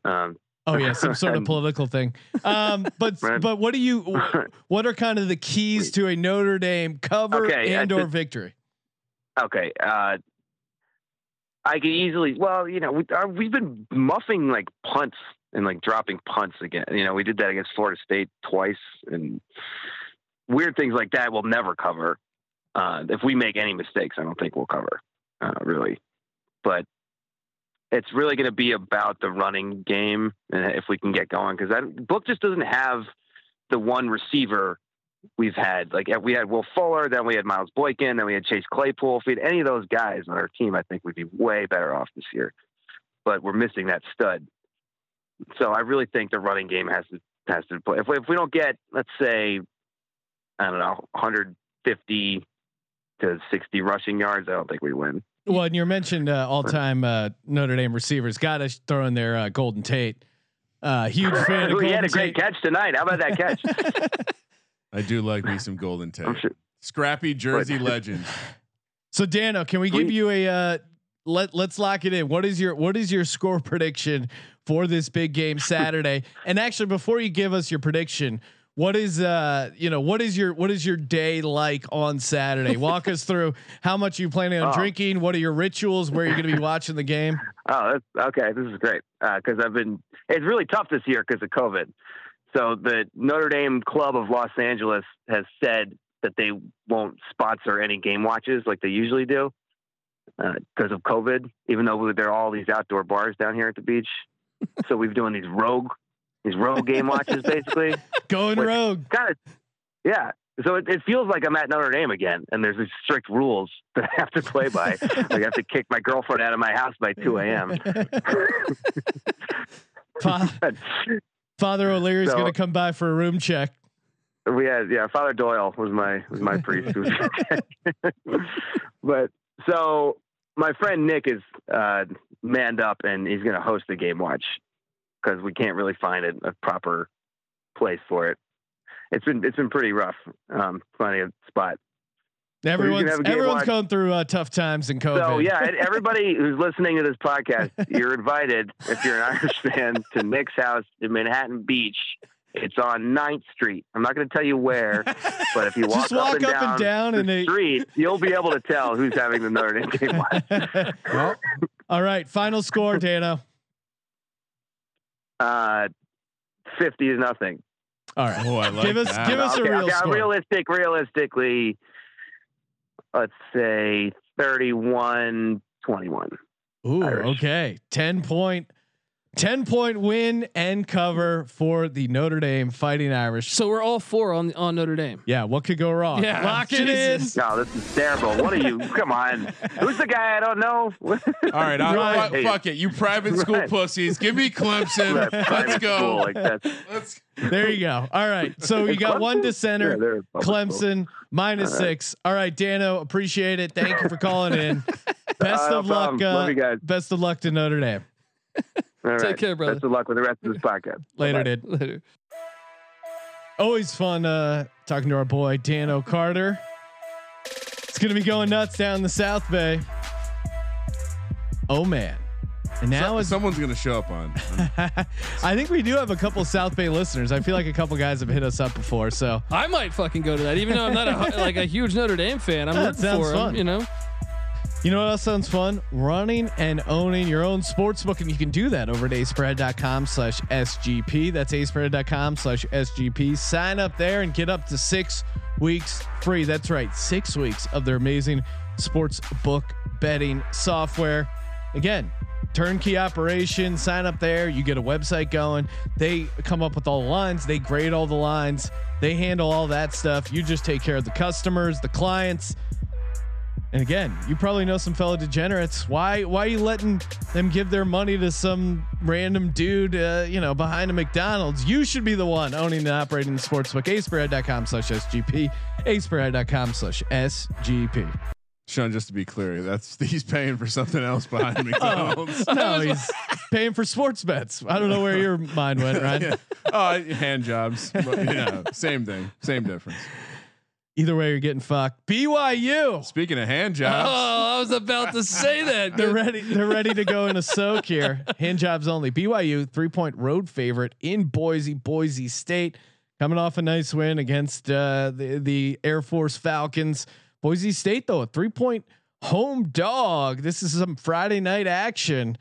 Um, Oh yeah, some sort of political thing. Um, but but what do you? What are kind of the keys to a Notre Dame cover Okay, and or victory? okay, uh, I could easily. Well, you know, we, uh, we've been muffing like punts and like dropping punts again. You know, we did that against Florida State twice, and weird things like that we'll never cover. Uh, if we make any mistakes, I don't think we'll cover, uh, really. But it's really going to be about the running game and if we can get going because that book just doesn't have the one receiver we've had. Like we had Will Fuller, then we had Miles Boykin, then we had Chase Claypool. If we had any of those guys on our team, I think we'd be way better off this year. But we're missing that stud. So I really think the running game has to has to play. If we, if we don't get, let's say, I don't know, 150 to 60 rushing yards, I don't think we win. Well, and you mentioned uh, all-time uh, Notre Dame receivers. Got to throw in there uh, Golden Tate. Uh, huge fan. of he had a great Tate. catch tonight. How about that catch? I do like me some Golden Tate. Sure. Scrappy Jersey legend. So Dano, can we give you a uh, let Let's lock it in. What is your What is your score prediction for this big game Saturday? and actually, before you give us your prediction, what is uh you know what is your what is your day like on Saturday? Walk us through how much you planning on Oh. drinking. What are your rituals? Where are you're going to be watching the game? Oh, that's okay. This is great because I've been. It's really tough this year because of COVID. So the Notre Dame Club of Los Angeles has said that they won't sponsor any game watches like they usually do because of COVID. Even though there are all these outdoor bars down here at the beach, so we've doing these rogue, these rogue game watches basically. Going rogue. Kind of, yeah. So it, it feels like I'm at Notre Dame again, and there's these strict rules that I have to play by. like I have to kick my girlfriend out of my house by 2 a.m. Fa- Father O'Leary's So- going to come by for a room check. we had yeah father doyle was my was my priest was- but so my friend nick is uh manned up and he's going to host the game watch because we can't really find a, a proper place for it it's been it's been pretty rough um finding a spot Everyone's have a game everyone's watch. going through uh, tough times in COVID. so yeah everybody who's listening to this podcast you're invited if you're an irish fan to nick's house in manhattan beach it's on 9th street i'm not going to tell you where but if you walk, walk up and up and down, down and the they- street, you'll be able to tell who's having the Notre Dame game. All right, final score, Dano. Uh, Fifty is nothing. All right. Oh, I like Give us- that. give us- a real okay, score. realistic, realistically, let's say 31-21. Ooh, Irish. okay. 10 point 10 point win and cover for the Notre Dame Fighting Irish. So we're all four on on Notre Dame. Yeah, what could go wrong? Yeah, Lock Jesus. it No, this is terrible. What are you? Come on. Who's the guy I don't know? All right, I'll, Right. fuck, fuck it. You private school Right. pussies. Give me Clemson. Private Let's go. Like Let's. There you go. All right. So you got one dissenter, Yeah, center. they're a public school. Clemson minus All right. six. All right, Dano, appreciate it. Thank you for calling in. Best Uh, no of luck. problem. Love Uh, you guys. best of luck to Notre Dame. All right. Take care, brother. Best of luck with the rest of this podcast. Later, Bye-bye. dude. Later. Always fun uh, talking to our boy Dano Carter. It's gonna be going nuts down the South Bay. Oh man! And now So- is someone's gonna show up on. I think we do have a couple South Bay listeners. I feel like a couple guys have hit us up before. So I might fucking go to that, even though I'm not a, like a huge Notre Dame fan. I'm That rooting sounds for 'em, fun. You know, you know what else sounds fun? Running and owning your own sports book, and you can do that over at aspread.com slash SGP. That's aspread.com slash SGP. Sign up there and get up to six weeks free. That's right, six weeks of their amazing sports book betting software. Again, turnkey operation. Sign up there. You get a website going. They come up with all the lines. They grade all the lines. They handle all that stuff. You just take care of the customers, the clients. And again, you probably know some fellow degenerates. Why why are you letting them give their money to some random dude, uh, you know, behind a McDonald's? You should be the one owning and operating the sportsbook. Aspread.com slash SGP. Aspread.com slash SGP. Sean, just to be clear, that's he's paying for something else behind McDonald's. No, he's paying for sports bets. I don't know where your mind went, right? Yeah. Oh, hand jobs. But, you know, same thing, same difference. Either way, you're getting fucked. BYU. Speaking of hand jobs, oh, I was about to say that. They're ready. They're ready to go in a soak here. Hand jobs only. BYU three point road favorite in Boise, Boise State, coming off a nice win against uh, the the Air Force Falcons. Boise State though a three point home dog. This is some Friday night action.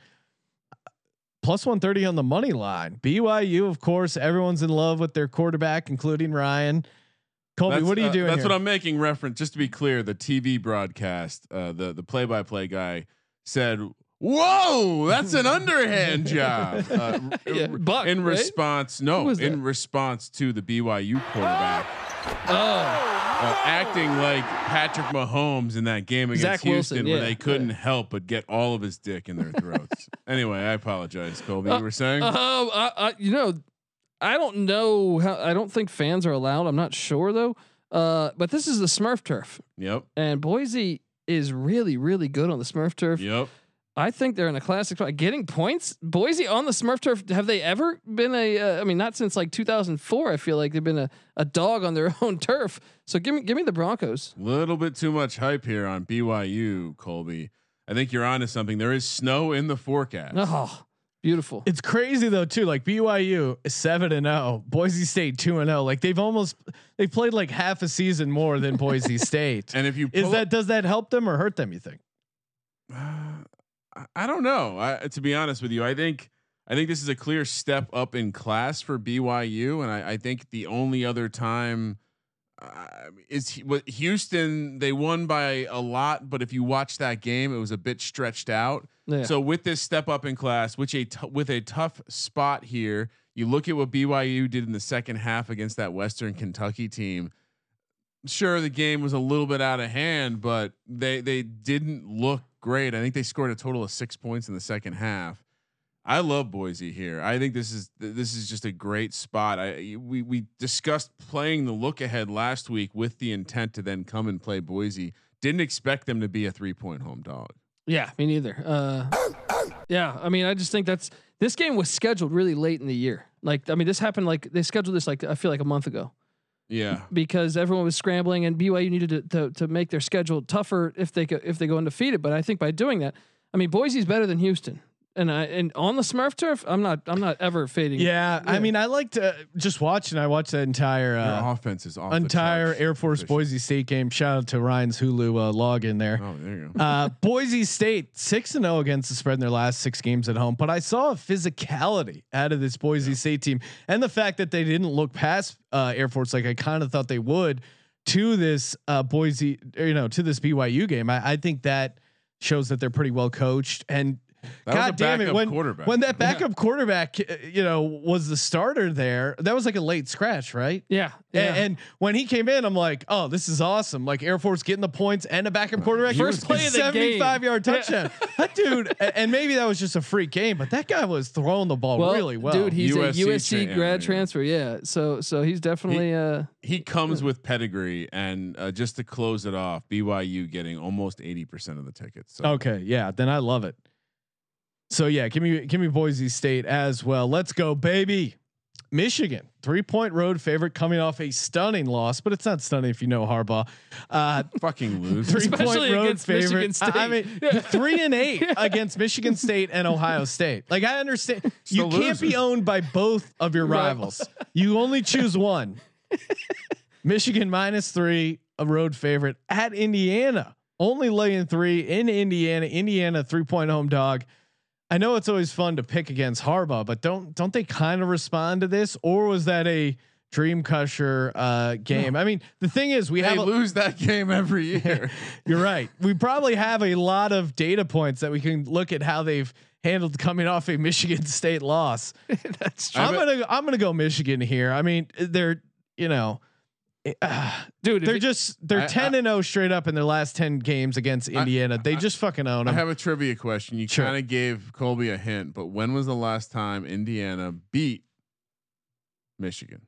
Plus one thirty on the money line. BYU, of course, everyone's in love with their quarterback, including Ryan. Colby, That's, what are you uh, doing? That's here? what I'm making reference. Just to be clear, the TV broadcast, uh, the the play by play guy said, "Whoa, that's an underhand job." Uh, Yeah, Buck, in response, Who no, was in that? response to the BYU quarterback Oh, uh, acting like Patrick Mahomes in that game against Zach Houston, Wilson, where they couldn't yeah. help but get all of his dick in their throats. anyway, I apologize, Colby. Uh, you were saying? uh, I, I, you know, I don't know how. I don't think fans are allowed. I'm not sure though. Uh, but this is the Smurf turf, Yep. and Boise is really, really good on the Smurf turf. Yep. I think they're in a classic spot. Getting points, Boise on the Smurf turf. Have they ever been a? Uh, I mean, not since like 2004. I feel like they've been a, a dog on their own turf. So give me give me the Broncos. Little bit too much hype here on BYU, Colby. I think you're onto something. There is snow in the forecast. Oh, beautiful. It's crazy though too. Like BYU is seven and zero, Boise State two and zero. Like they've almost they've played like half a season more than Boise State. And if you Is that does that help them or hurt them? You think? Uh, I- I don't know. I, to be honest with you, I think I think this is a clear step up in class for BYU, and I, I think the only other time uh, is what Houston. They won by a lot, but if you watch that game, it was a bit stretched out. Yeah. So with this step up in class, which a t- with a tough spot here, you look at what BYU did in the second half against that Western Kentucky team. Sure, the game was a little bit out of hand, but they they didn't look great. I think they scored a total of six points in the second half. I love Boise here. I think this is this is just a great spot. I we we discussed playing the look ahead last week with the intent to then come and play Boise. Didn't expect them to be a three point home dog. Yeah, me neither. Uh, yeah, I mean, I just think that's this game was scheduled really late in the year. Like, I mean, this happened like they scheduled this like I feel like a month ago Yeah, because everyone was scrambling and BYU needed to to, to make their schedule tougher if they go, if they go undefeated. But I think by doing that, I mean, Boise's better than Houston, and I and on the Smurf turf, I'm not I'm not ever fading. Yeah, I mean, I liked uh, just watching. I watched that entire their uh, offense is off the entire Air Force efficient. Boise State game. Shout out to Ryan's Hulu uh, login there. Oh, there you go. Uh, Boise State six and zero against the spread in their last six games at home, but I saw a physicality out of this Boise State team, and the fact that they didn't look past uh, Air Force like I kind of thought they would to this uh, Boise, you know, to this BYU game. I, I think that shows that they're pretty well coached and. That God damn it! When quarterback. when that backup quarterback, uh, you know, was the starter there, that was like a late scratch, right? yeah, yeah. And, when he came in, I'm like, oh, this is awesome. Like Air Force getting the points and a backup quarterback. He First play of the game. 75 yard touchdown. That dude, and maybe that was just a freak game, but that guy was throwing the ball really well. dude. He's USC a USC tra- grad yeah. transfer. Yeah, so so he's definitely uh he comes with pedigree, and uh, just to close it off, BYU getting almost eighty percent of the tickets. So okay, yeah, then I love it. So yeah, give me give me Boise State as well. Let's go, baby. Michigan, three point road favorite coming off a stunning loss, but it's not stunning if you know Harbaugh. Uh, fucking lose. three Especially point road against Michigan favorite. I I State. mean, three and eight against Michigan State and Ohio State. Like I understand, you Still can't be owned by both of your Right. rivals. You only choose one. Michigan minus three, a road favorite at Indiana, only laying three in Indiana. Indiana three point home dog. I know it's always fun to pick against Harbaugh, but don't don't they kind of respond to this, or was that a dream crusher uh, game? I mean, the thing is, we a, lose that game every year. you're right. We probably have a lot of data points that we can look at how they've handled coming off a Michigan State loss. that's true. I'm gonna I'm gonna go Michigan here. I mean, they're you know. Uh, dude. they're you- just they're I- ten and zero straight up in their last ten games against Indiana. they I- just fucking own I have a trivia question. You Sure. kind of gave Colby a hint, but when was the last time Indiana beat Michigan?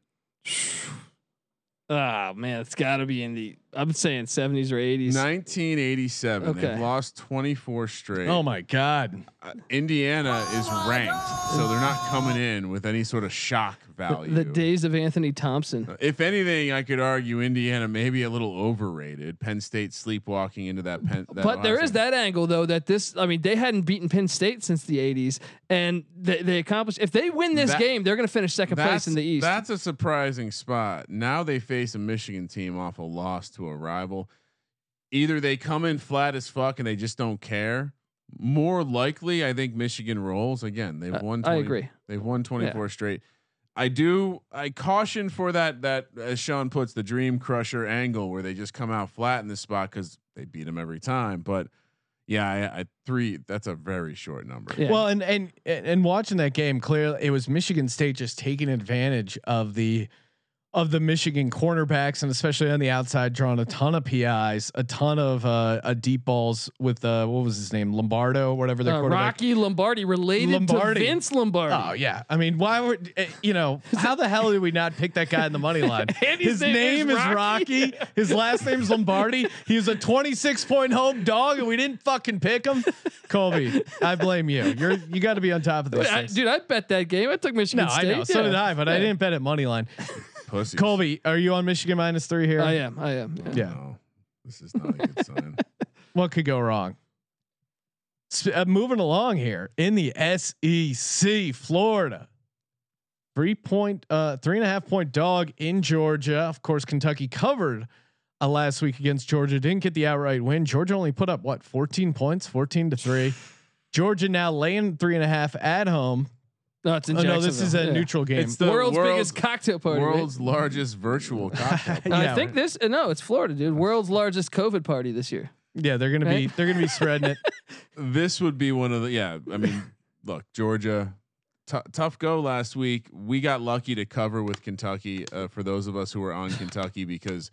Ah man, it's got to be in the. I'm saying 70s or 80s. 1987. Okay. They've lost 24 straight. oh my god! Uh, Indiana is ranked, so they're not coming in with any sort of shock value. The days of Anthony Thompson. If anything, I could argue Indiana maybe a little overrated. Penn State sleepwalking into that Penn. That But there Ohio is that angle though that this. I mean, they hadn't beaten Penn State since the 80s, and they, they accomplished. If they win this That- game, they're going to finish second place in the East. that's a surprising spot. Now they face a Michigan team off a loss to a rival. Either they come in flat as fuck and they just don't care. More likely, I think Michigan rolls again. They've won. I agree. They've won 24 straight. I do. I caution for that. That as Sean puts the dream crusher angle where they just come out flat in this spot because they beat them every time. But yeah, I, I three. That's a very short number. Yeah. Well, and and and watching that game, clearly it was Michigan State just taking advantage of the of the Michigan cornerbacks and especially on the outside, drawing a ton of PIs, a ton of uh, uh deep balls with uh, what was his name, Lombardo, whatever the uh, Rocky Lombardi related Lombardi. to Vince Lombardi. Oh yeah, I mean, why would uh, you know? How the hell did we not pick that guy in the money line? his name, name, is, Rocky. Rocky. His last name is Lombardi. He was a 26 point home dog, and we didn't fucking pick him. Colby, I blame you. You're you got to be on top of this, dude. I bet that game. I took Michigan no, State. I know. So did I, but yeah. I didn't bet at money line. Pussies. Colby, are you on Michigan minus three here? I am. I am. Yeah. yeah. No, this is not a good sign. what could go wrong? Uh, moving along here in the SEC, Florida, three point, uh, three and a half point dog in Georgia. Of course, Kentucky covered uh, last week against Georgia. Didn't get the outright win. Georgia only put up what 14 points, 14 to three. Georgia now laying three and a half at home. No, it's in oh, no, this is a yeah. neutral game. It's the world's, world's biggest cocktail party. World's right? largest virtual cocktail. yeah, I think this. Uh, no, it's Florida, dude. World's largest COVID party this year. Yeah, they're gonna right? be they're gonna be spreading it. This would be one of the. Yeah, I mean, look, Georgia, t- tough go last week. We got lucky to cover with Kentucky. Uh, for those of us who were on Kentucky, because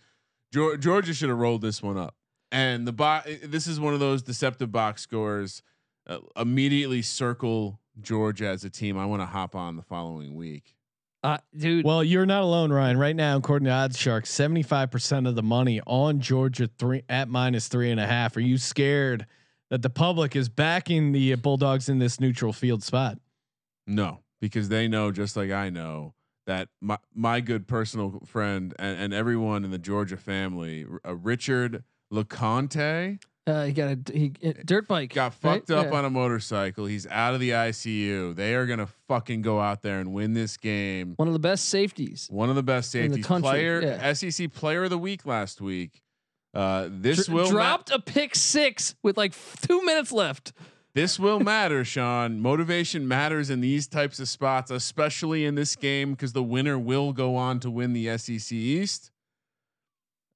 Georgia should have rolled this one up. And the box. This is one of those deceptive box scores. Uh, immediately circle Georgia as a team. I want to hop on the following week. Uh, dude. Well, you're not alone, Ryan. Right now, according to Odds Shark, 75% of the money on Georgia three at minus three and a half. Are you scared that the public is backing the Bulldogs in this neutral field spot? No, because they know, just like I know, that my my good personal friend and, and everyone in the Georgia family, uh, Richard LeConte, uh, he got a he, dirt bike. Got fucked right? up yeah. on a motorcycle. He's out of the ICU. They are gonna fucking go out there and win this game. One of the best safeties. One of the best safeties. The player yeah. SEC Player of the Week last week. Uh, this Dr- will dropped a pick six with like two minutes left. This will matter, Sean. Motivation matters in these types of spots, especially in this game, because the winner will go on to win the SEC East.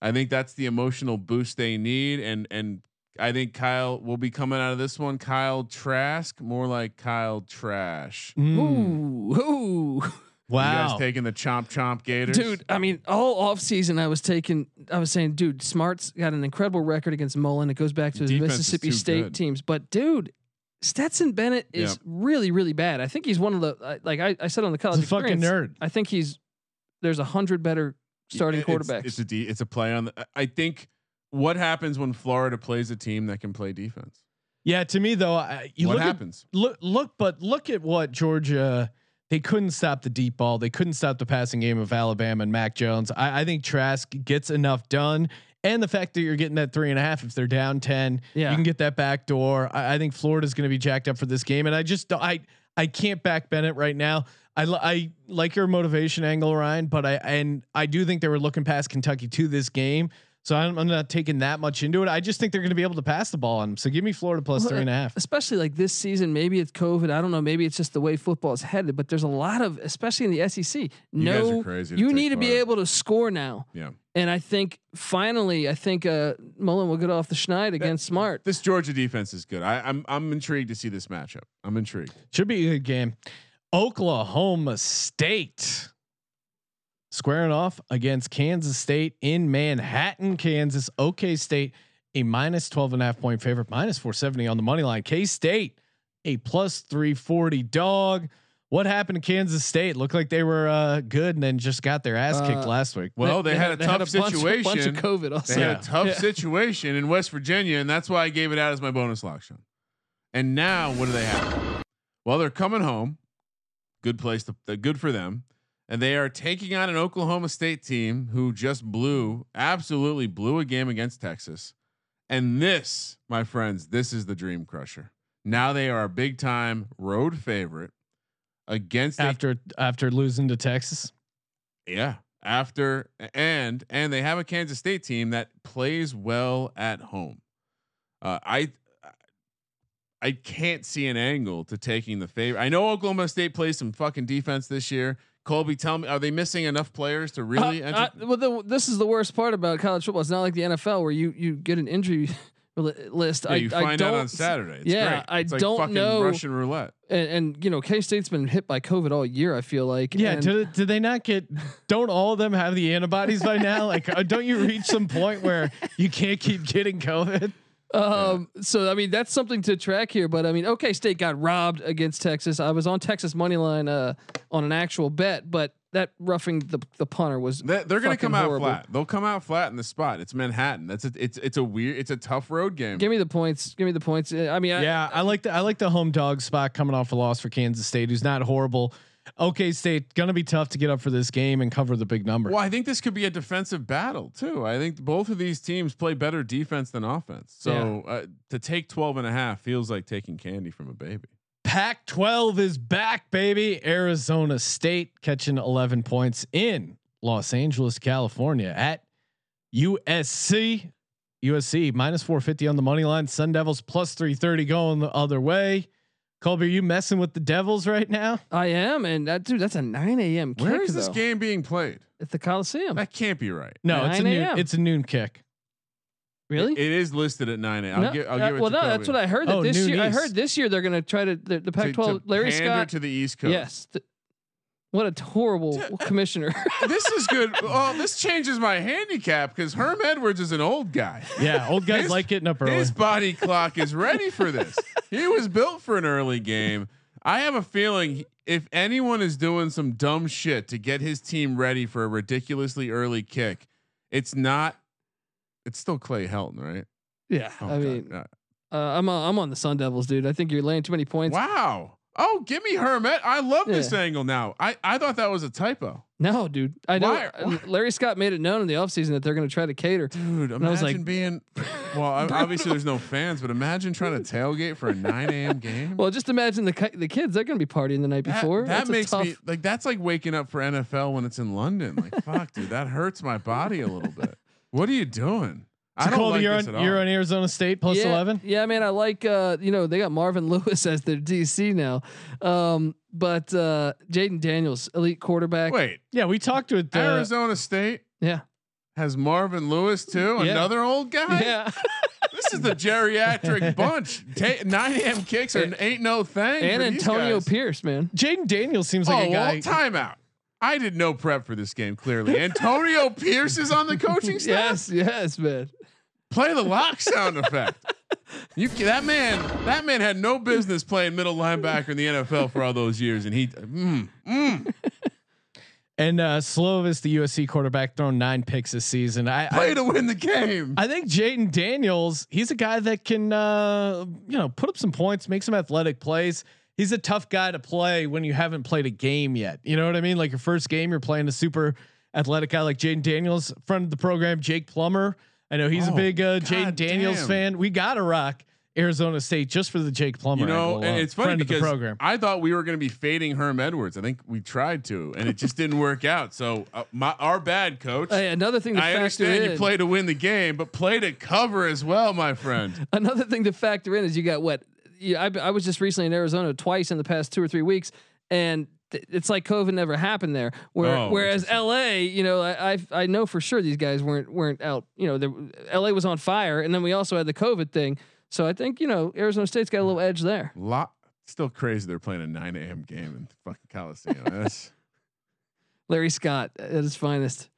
I think that's the emotional boost they need, and and I think Kyle will be coming out of this one. Kyle Trask, more like Kyle Trash. Mm. Ooh, ooh. Wow. You guys taking the chomp chomp Gators? Dude, I mean, all off season I was taking I was saying, dude, Smart's got an incredible record against Mullen. It goes back to the Mississippi State good. teams. But dude, Stetson Bennett is yep. really, really bad. I think he's one of the like I, I said on the college he's a fucking nerd. I think he's there's a hundred better starting it's, quarterbacks. It's a D, it's a play on the I think what happens when Florida plays a team that can play defense? Yeah, to me though, I, you what look happens? At, look, look, but look at what Georgia. They couldn't stop the deep ball. They couldn't stop the passing game of Alabama and Mac Jones. I, I think Trask gets enough done, and the fact that you're getting that three and a half if they're down ten, yeah. you can get that back door. I, I think Florida's going to be jacked up for this game, and I just I I can't back Bennett right now. I, I like your motivation angle, Ryan, but I and I do think they were looking past Kentucky to this game. So I'm, I'm, not taking that much into it. I just think they're going to be able to pass the ball on them. So give me Florida plus well, three and a half. Especially like this season, maybe it's COVID. I don't know. Maybe it's just the way football is headed. But there's a lot of, especially in the SEC. No, you, you need to be able to score now. Yeah. And I think finally, I think uh, Mullen will get off the schneid against that, Smart. This Georgia defense is good. I, I'm I'm intrigued to see this matchup. I'm intrigued. Should be a good game. Oklahoma State squaring off against Kansas State in Manhattan, Kansas. OK State, a minus 12 and a half point favorite, minus 470 on the money line. K State, a plus 340 dog. What happened to Kansas State? Looked like they were uh, good and then just got their ass kicked uh, last week. Well, they, they, had, had, a tough had a situation. Bunch, bunch of COVID. Also. They had yeah. a tough yeah. situation in West Virginia, and that's why I gave it out as my bonus lock, Sean. And now, what do they have? Well, they're coming home. Good place to. Good for them and they are taking on an Oklahoma State team who just blew, absolutely blew a game against Texas. And this, my friends, this is the dream crusher. Now they are a big time road favorite against after a, after losing to Texas. Yeah, after and and they have a Kansas State team that plays well at home. Uh, I I can't see an angle to taking the favor. I know Oklahoma State plays some fucking defense this year. Colby, tell me, are they missing enough players to really? Uh, uh, well, the, this is the worst part about college football. It's not like the NFL where you you get an injury list. Yeah, I, you find don't, out on Saturday. It's yeah, great. I like don't fucking know- Russian roulette. And, and you know, K State's been hit by COVID all year. I feel like. Yeah, and, do, do they not get? Don't all of them have the antibodies by now? Like, uh, don't you reach some point where you can't keep getting COVID? Um, so I mean that's something to track here, but I mean, OK State got robbed against Texas. I was on Texas money line uh, on an actual bet, but that roughing the the punter was They, they're going to fucking come out horrible. flat. They'll come out flat in the spot. It's Manhattan. That's a, it's it's a weird. It's a tough road game. Give me the points. Give me the points. Uh, I mean, I, Yeah, I like the I like the home dog spot coming off a loss for Kansas State, who's not horrible. OK State gonna be tough to get up for this game and cover the big number. Well, I think this could be a defensive battle too. I think both of these teams play better defense than offense. So uh, to take 12 and a half feels like taking candy from a baby. Pac 12 is back, baby. Arizona State catching 11 points in Los Angeles, California at USC. USC minus 450 on the money line. Sun Devils plus 330 going the other way. Colby, are you messing with the Devils right now? I am, and that dude, that's a 9 a.m. kick. Where is this though, game being played? At the Coliseum. That can't be right. No, it's a noon, a.m.. it's a noon kick. really? It is listed at 9 a.m. I'll No, give, I'll uh, give it well, to no, Kobe. that's what I heard. That Oh, this noon year, I heard this year they're going to try to the, the Pac-12. to Larry Scott. to the East Coast. Yes. th- what a horrible commissioner. this is good. Oh, this changes my handicap because Herm Edwards is an old guy. Yeah, old guys His- like getting up early. His body clock is ready for this. he was built for an early game. I have a feeling if anyone is doing some dumb shit to get his team ready for a ridiculously early kick, it's not. It's still Clay Helton, right? yeah, Oh, I God. mean, Uh, uh, I'm on, I'm on the Sun Devils, dude. I think you're laying too many points. wow. Oh, give me Hermet. I love this angle now. I, I thought that was a typo. No, dude. I know Why- uh, Larry Scott made it known in the offseason that they're going to try to cater. Dude, I imagine was like- being. Well, obviously there's no fans, but imagine trying to tailgate for a 9 a.m. game. Well, just imagine the the kids. They're going to be partying the night That, before. that That's makes tough, me like that's like waking up for NFL when it's in London. Like fuck, dude, that hurts my body a little bit. What are you doing? I So don't Colby, like you're, this on, at all. you're on Arizona State plus yeah, 11. Yeah, man. I like. Uh, you know, they got Marvin Lewis as their DC now, um, but uh, Jayden Daniels, elite quarterback. Wait, Yeah, we talked with uh, Arizona State Yeah, has Marvin Lewis too, Yeah. another old guy. yeah. This is the geriatric bunch. Ta- 9 a.m. kicks are ain't no thing. and Antonio guys. Pierce, man. Jayden Daniels seems Oh, like a well, guy. timeout. I did no prep for this game. Clearly, Antonio Pierce is on the coaching staff. Yes, yes, man. Play the lock sound effect. You that man, that man had no business playing middle linebacker in the NFL for all those years, and he, mm, mm, And uh, Slovis, the USC quarterback, thrown nine picks this season. I, play I, to win the game. I think Jayden Daniels, he's a guy that can, uh, you know, put up some points, make some athletic plays. He's a tough guy to play when you haven't played a game yet. You know what I mean? Like your first game, you're playing a super athletic guy like Jayden Daniels. Friend of the program, Jake Plummer. I know he's a Oh, big uh, Jayden Daniels damn. fan. We got to rock Arizona State just for the Jake Plummer. you know, angle, and uh, it's funny friend of the because program. I thought we were going to be fading Herm Edwards. I think we tried to, and it just didn't work out. So, uh, my our bad, coach. Hey, another thing to I understand in. you play to win the game, but play to cover as well, my friend. another thing to factor in is you got what? Yeah, I, I was just recently in Arizona twice in the past two or three weeks, and th- it's like COVID never happened there. Where Oh, whereas. LA, you know, I I've, I know for sure these guys weren't weren't out. You know, the, LA was on fire, and then we also had the COVID thing. So I think you know Arizona State's got a little edge there. Lot still crazy. They're playing a 9 a.m. game in fucking Coliseum. That's Larry Scott at his finest.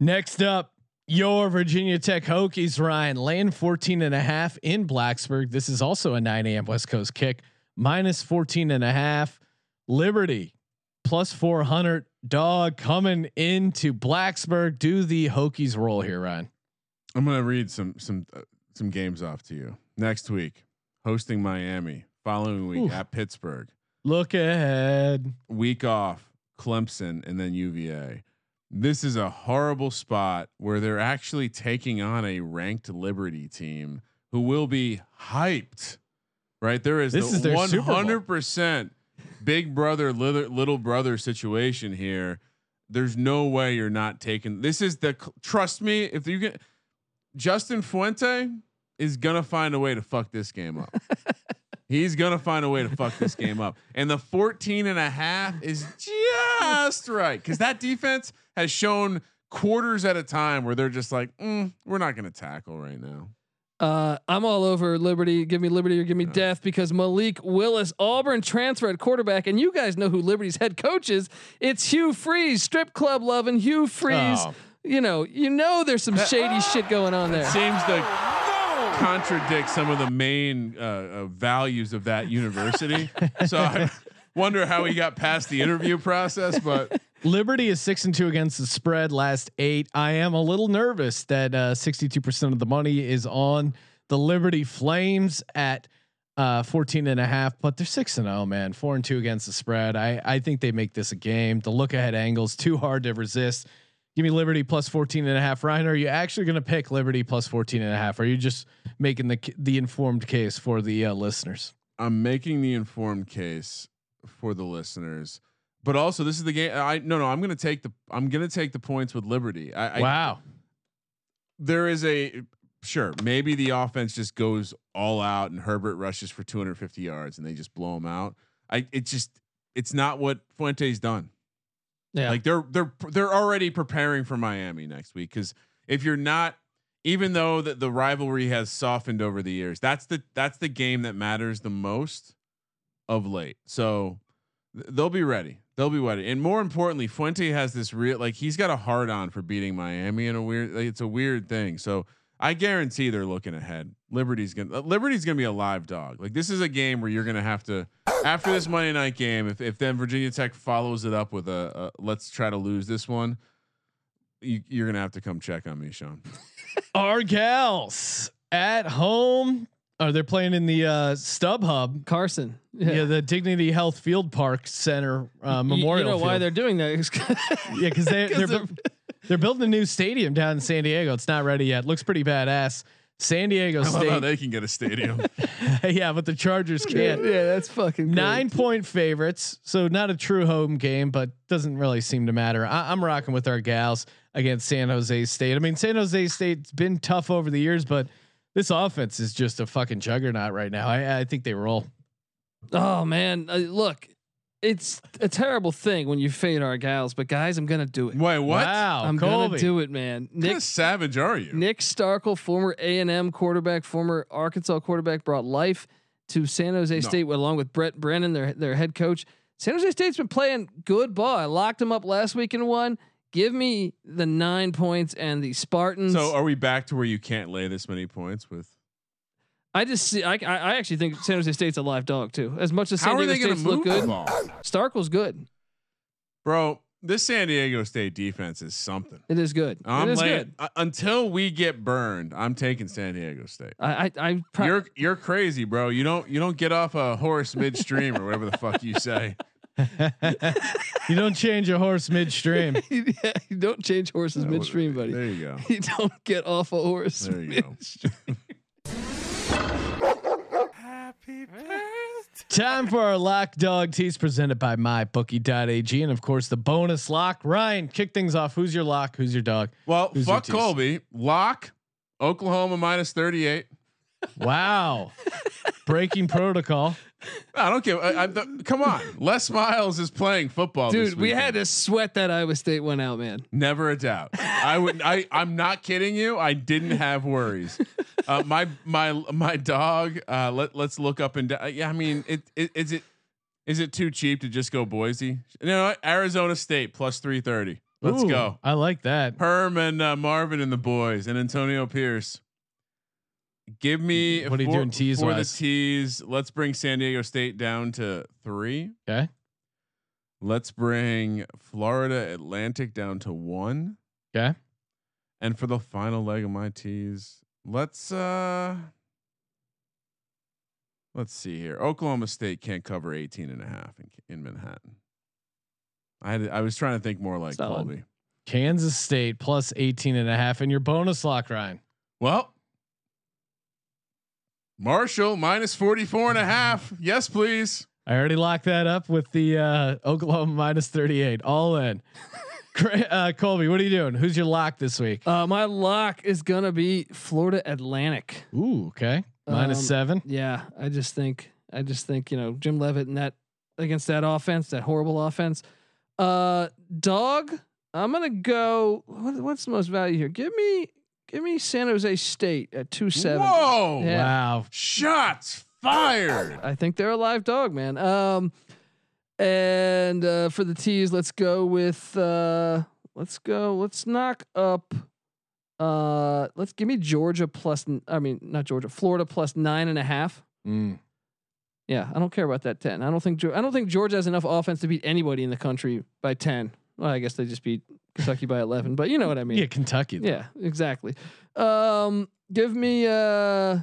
Next up, your Virginia Tech Hokies, Ryan, laying 14 and a half in Blacksburg. This is also a 9 a.m. West Coast kick, minus 14 and a half. Liberty plus 400 dog coming into Blacksburg. Do the Hokies roll here, Ryan? I'm going to read some, some, uh, some games off to you next week, hosting Miami following week Oof. at Pittsburgh. Look ahead week off Clemson and then UVA. This is a horrible spot where they're actually taking on a ranked Liberty team who will be hyped, right? There is this the is 100% big brother little, little brother situation here. There's no way you're not taking this. Is the trust me if you get Justin Fuente is gonna find a way to fuck this game up. He's gonna find a way to fuck this game up. And the 14 and a half is just right. Cause that defense has shown quarters at a time where they're just like, mm, we're not gonna tackle right now. Uh, I'm all over Liberty. Give me Liberty or give me death because Malik Willis, Auburn transfer at quarterback, and you guys know who Liberty's head coach is. It's Hugh Freeze, strip club loving Hugh Freeze. Oh. You know, you know, there's some shady shit going on there. Seems to contradict some of the main uh, uh, values of that university. so I wonder how he got past the interview process, but. Liberty is six and two against the spread last eight. I am a little nervous that uh, 62% of the money is on the Liberty Flames at uh, 14 and a half, but they're six and oh man, four and two against the spread. I, I think they make this a game. The look ahead angles too hard to resist. Give me Liberty plus 14 and a half. Ryan, are you actually going to pick Liberty plus 14 and a half? Or are you just making the, the informed case for the uh, listeners? I'm making the informed case for the listeners but also this is the game. I no no. I'm gonna take the I'm gonna take the points with Liberty. I, wow. I, there is a sure maybe the offense just goes all out and Herbert rushes for 250 yards and they just blow them out. I it just it's not what Fuente's done. Yeah. Like they're they're they're already preparing for Miami next week because if you're not even though that the rivalry has softened over the years, that's the that's the game that matters the most of late. So they'll be ready. They'll be ready. And more importantly, Fuente has this real like he's got a hard on for beating Miami in a weird like, it's a weird thing. So I guarantee they're looking ahead. Liberty's gonna Liberty's gonna be a live dog. Like this is a game where you're gonna have to after this Monday night game. If if then Virginia Tech follows it up with a, a let's try to lose this one, you, you're gonna have to come check on me, Sean. Our gals at home Oh, they're playing in the uh, StubHub Carson. Yeah. yeah. the Dignity Health Field Park Center uh, Memorial. You know Field. why they're doing that? yeah, because they, they're they're, they're building a new stadium down in San Diego. It's not ready yet. Looks pretty badass. San Diego State. how they can get a stadium. yeah, but the Chargers can't. Yeah, that's fucking great. nine point favorites. So not a true home game, but doesn't really seem to matter. I, I'm rocking with our gals against San Jose State. I mean, San Jose State's been tough over the years, but this offense is just a fucking juggernaut right now. I, I think they roll. Oh man, uh, look, it's a terrible thing when you fade our gals, but guys, I'm gonna do it. Wait, what? Wow, I'm Colby. gonna do it, man. Nick, savage are you? Nick Starkel, former A and M quarterback, former Arkansas quarterback, brought life to San Jose no. State along with Brent Brennan, their their head coach. San Jose State's been playing good ball. I locked them up last week and won. Give me the nine points and the Spartans. So are we back to where you can't lay this many points with? I just see. I, I actually think San Jose State's a live dog too. As much as San How Diego are they going State's look good, ball? was good. Bro, this San Diego State defense is something. It is good. I'm it is laying, good. Uh, until we get burned, I'm taking San Diego State. I, I, I pro- you're you're crazy, bro. You don't you don't get off a horse midstream or whatever the fuck you say. you don't change a horse midstream. yeah, you don't change horses midstream, buddy. There you go. You don't get off a horse. There you midstream. go. Happy birthday. Time for our lock dog tease presented by mybookie.ag. And of course, the bonus lock. Ryan, kick things off. Who's your lock? Who's your dog? Well, Who's fuck Colby. Lock Oklahoma minus 38. Wow. Breaking protocol. I don't care. I, I, the, come on, Les Miles is playing football. Dude, we had to sweat that Iowa State one out, man. Never a doubt. I would. I. I'm not kidding you. I didn't have worries. Uh, my my my dog. Uh, let Let's look up and down. Yeah, I mean, it, it is it is it too cheap to just go Boise? You know, what? Arizona State plus three thirty. Let's Ooh, go. I like that. Herm and uh, Marvin and the boys and Antonio Pierce. Give me what are you for, doing tease for wise? the tease. Let's bring San Diego State down to three. Okay. Let's bring Florida Atlantic down to one. Okay. And for the final leg of my tease, let's uh let's see here. Oklahoma State can't cover 18 and a half in, in Manhattan. I had I was trying to think more like Solid. Colby. Kansas State plus 18 and a half in your bonus lock, Ryan. Well, Marshall minus 44 and a half. Yes, please. I already locked that up with the uh, Oklahoma minus 38. All in. uh, Colby, what are you doing? Who's your lock this week? Uh, my lock is gonna be Florida Atlantic. Ooh, okay. Minus Um, seven. Yeah, I just think I just think you know Jim Leavitt and that against that offense, that horrible offense. Uh, dog. I'm gonna go. What, what's the most value here? Give me give me San Jose State at two seven. Whoa! Yeah. Wow. Shots fired. I think they're a live dog, man. Um, and uh, for the tees, let's go with uh, let's go. Let's knock up. Uh, let's give me Georgia plus. I mean, not Georgia, Florida plus nine and a half. Mm. Yeah, I don't care about that ten. I don't think Geo- I don't think Georgia has enough offense to beat anybody in the country by ten. Well, I guess they just beat Kentucky by eleven, but you know what I mean. Yeah, Kentucky. though. Yeah, exactly. Um, give me uh,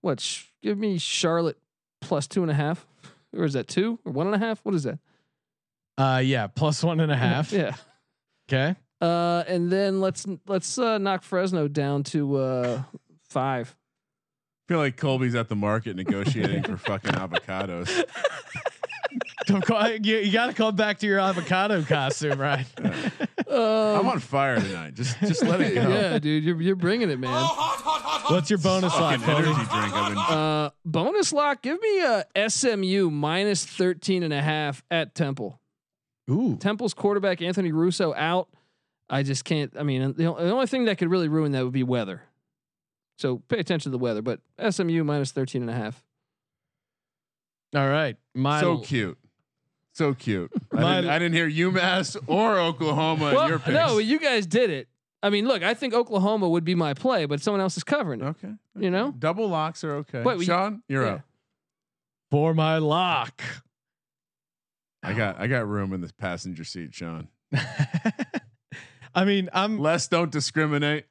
what? Sh- give me Charlotte plus two and a half, or is that two or one and a half? What is that? Uh, yeah, plus one and a half. Yeah. Okay. Uh, and then let's let's uh, knock Fresno down to uh five. I feel like Colby's at the market negotiating for fucking avocados. Don't call, you, you got to come back to your avocado costume, right? Um, I'm on fire tonight. Just just let it go. yeah, dude, you're you're bringing it, man. What's your bonus line, Fucking energy drink. I've been Uh, bonus lock. Give me a SMU minus 13 and a half at Temple. Ooh. Temple's quarterback Anthony Russo out. I just can't. I mean, the, the only thing that could really ruin that would be weather. So pay attention to the weather. But SMU minus 13 and a half. All right. My so cute. So cute. I My- didn't, I didn't hear UMass or Oklahoma in your Well, picks. no, you guys did it. I mean, look, I think Oklahoma would be my play, but someone else is covering it. Okay. You know? Double locks are okay. Wait, Sean, you're yeah. up. for my lock. I got I got room in the passenger seat, Sean. I mean, I'm less don't discriminate.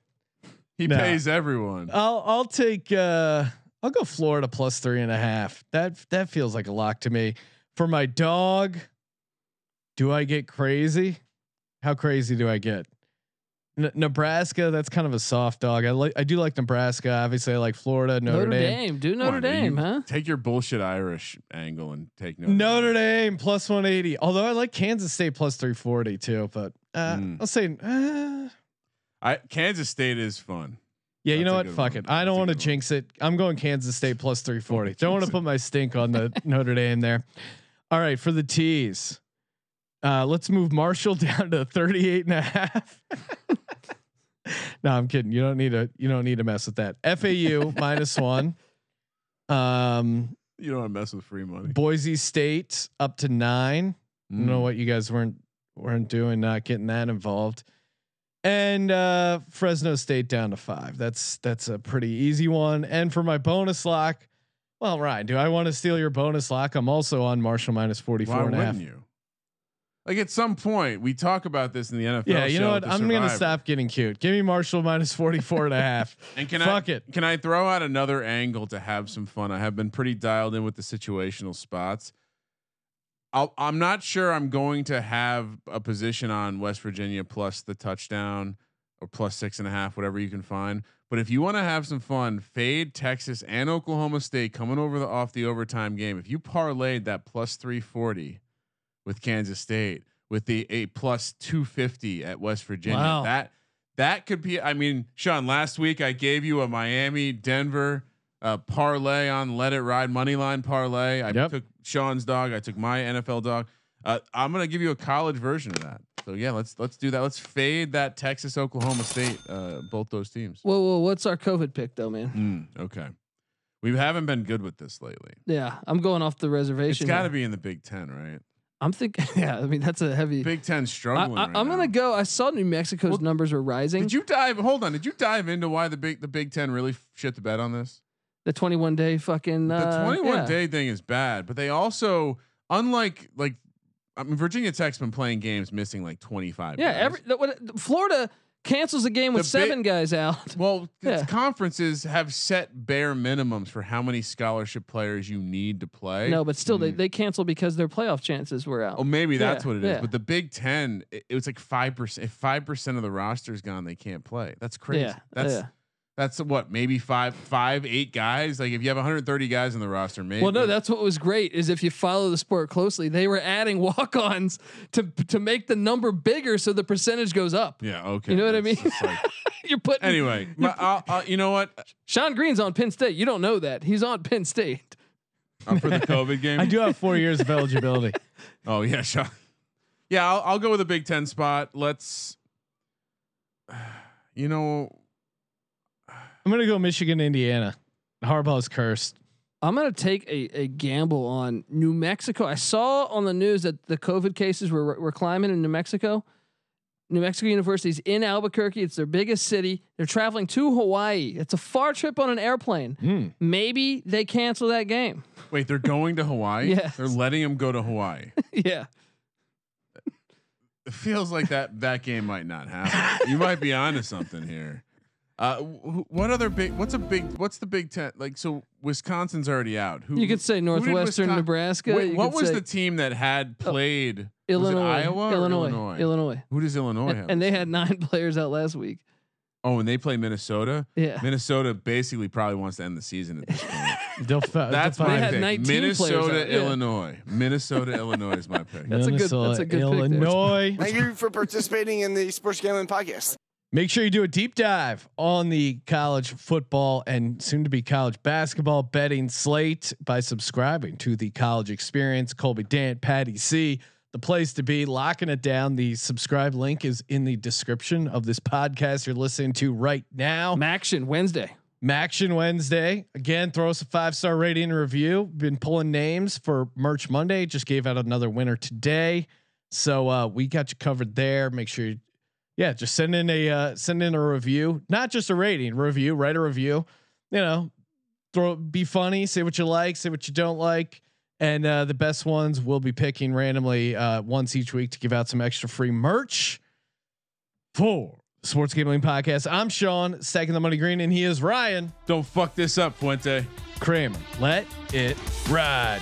He No. pays everyone. I'll I'll take uh I'll go Florida plus three and a half. That that feels like a lock to me. For my dog, do I get crazy? How crazy do I get? N- Nebraska, that's kind of a soft dog. I like I do like Nebraska. Obviously, I like Florida, Notre, Notre, Dame. Dame. do Notre on. Dame, You huh? Take your bullshit Irish angle and take Notre, Notre Dame plus 180. Although I like Kansas State plus 340 too, but uh, Mm. I'll say uh, I Kansas State is fun. Yeah, you know what? Fuck one. it. I don't want to jinx it. I'm going Kansas State plus 340. Don't want to put my stink on the Notre Dame there. All right, for the tees. Uh, let's move Marshall down to 38 and a half. no, I'm kidding. You don't need to you don't need to mess with that. FAU minus 1. Um You don't want to mess with free money. Boise State up to 9. I don't know Mm. what you guys weren't weren't doing, not getting that involved. And uh Fresno State down to five. That's that's a pretty easy one. And for my bonus lock, well, Ryan, do I want to steal your bonus lock? I'm also on Marshall minus 44 Why and a half. you? Like at some point, we talk about this in the NFL. Yeah, you know what? I'm gonna stop getting cute. Give me Marshall minus 44 and a half. And can I Fuck I it. can I throw out another angle to have some fun? I have been pretty dialed in with the situational spots. I'll, I'm not sure I'm going to have a position on West Virginia plus the touchdown or plus six and a half, whatever you can find. But if you want to have some fun, fade Texas and Oklahoma State coming over the off the overtime game. If you parlayed that plus 340 with Kansas State with the a plus 250 at West Virginia, Wow. that that could be. I mean, Sean, last week I gave you a Miami Denver uh, parlay on Let It Ride money line parlay. I Yep. took Sean's dog. I took my NFL dog. Uh, I'm gonna give you a college version of that. So yeah, let's let's do that. Let's fade that Texas Oklahoma State, uh, both those teams. Whoa, whoa, what's our COVID pick though, man? Mm, okay, we haven't been good with this lately. Yeah, I'm going off the reservation. It's got to be in the Big Ten, right? I'm thinking. Yeah, I mean that's a heavy. Big Ten struggling. I, right now. gonna go. I saw New Mexico's Well, numbers are rising. Did you dive? Hold on. Did you dive into why the big the Big Ten really shit the bed on this? the 21 day fucking. the Uh, 21 yeah. day thing is bad, but they also, unlike like, I mean, Virginia Tech's been playing games missing like 25. Yeah, guys. every the, what, Florida cancels a game with The seven guys out. well, Yeah. conferences have set bare minimums for how many scholarship players you need to play. No, but still, they Mm. they cancel because their playoff chances were out. Oh, maybe that's Yeah, what it is. yeah. But the Big Ten, it, it was like five percent. If five percent of the roster is gone, they can't play. That's crazy. That's yeah. That's what maybe five, five, eight guys. Like if you have 130 guys in the roster, maybe. Well, no, that's what was great is if you follow the sport closely, they were adding walk-ons to to make the number bigger so the percentage goes up. yeah. Okay. You know what I mean? like- You're putting anyway, my, I'll, I'll, you know what? Sean Green's on Penn State. You don't know that he's on Penn State. I'm for the COVID game. I do have four years of eligibility. Oh yeah, Sean. Yeah, I'll, I'll go with a Big Ten spot. Let's. You know, I'm gonna go Michigan, Indiana. Harbaugh's cursed. I'm gonna take a, a gamble on New Mexico. I saw on the news that the COVID cases were were climbing in New Mexico. New Mexico University is in Albuquerque. It's their biggest city. They're traveling to Hawaii. It's a far trip on an airplane. Mm. Maybe they cancel that game. Wait, they're going to Hawaii? yeah. They're letting them go to Hawaii. yeah. It feels like that that game might not happen. you might be onto something here. Uh, wh- what other big? What's a big? What's the Big Ten? Like, so Wisconsin's already out. Who You could say Northwestern Wisconsin- Nebraska. Wait, what was say the team that had played? was it Illinois? Iowa or Illinois. Illinois? Illinois. Who does Illinois And, have? and they had nine players out last week. oh, and they play Minnesota. Yeah. Minnesota basically probably wants to end the season at this point. They'll fa- That's they'll my They find- pick. Minnesota, out, yeah. Illinois. Minnesota, Illinois is my pick. That's a good- that's a good pick. Illinois. Thank you for participating in the Sports Gambling Podcast. Make sure you do a deep dive on the college football and soon to be college basketball betting slate by subscribing to the college experience. Colby Dant, Patty C, the place to be, locking it down. The subscribe link is in the description of this podcast you're listening to right now. Maction Wednesday. Maction Wednesday. Again, throw us a five star rating and review. Been pulling names for Merch Monday. Just gave out another winner today. So uh, we got you covered there. Make sure you, yeah, just send in a uh, send in a review, not just a rating, review, write a review. You know, throw be funny, say what you like, say what you don't like. And uh, the best ones we'll be picking randomly uh, once each week to give out some extra free merch for Sports Gambling Podcast. I'm Sean, second the money green, and he is Ryan Don't fuck this up, Fuente. Kramer. Let it ride.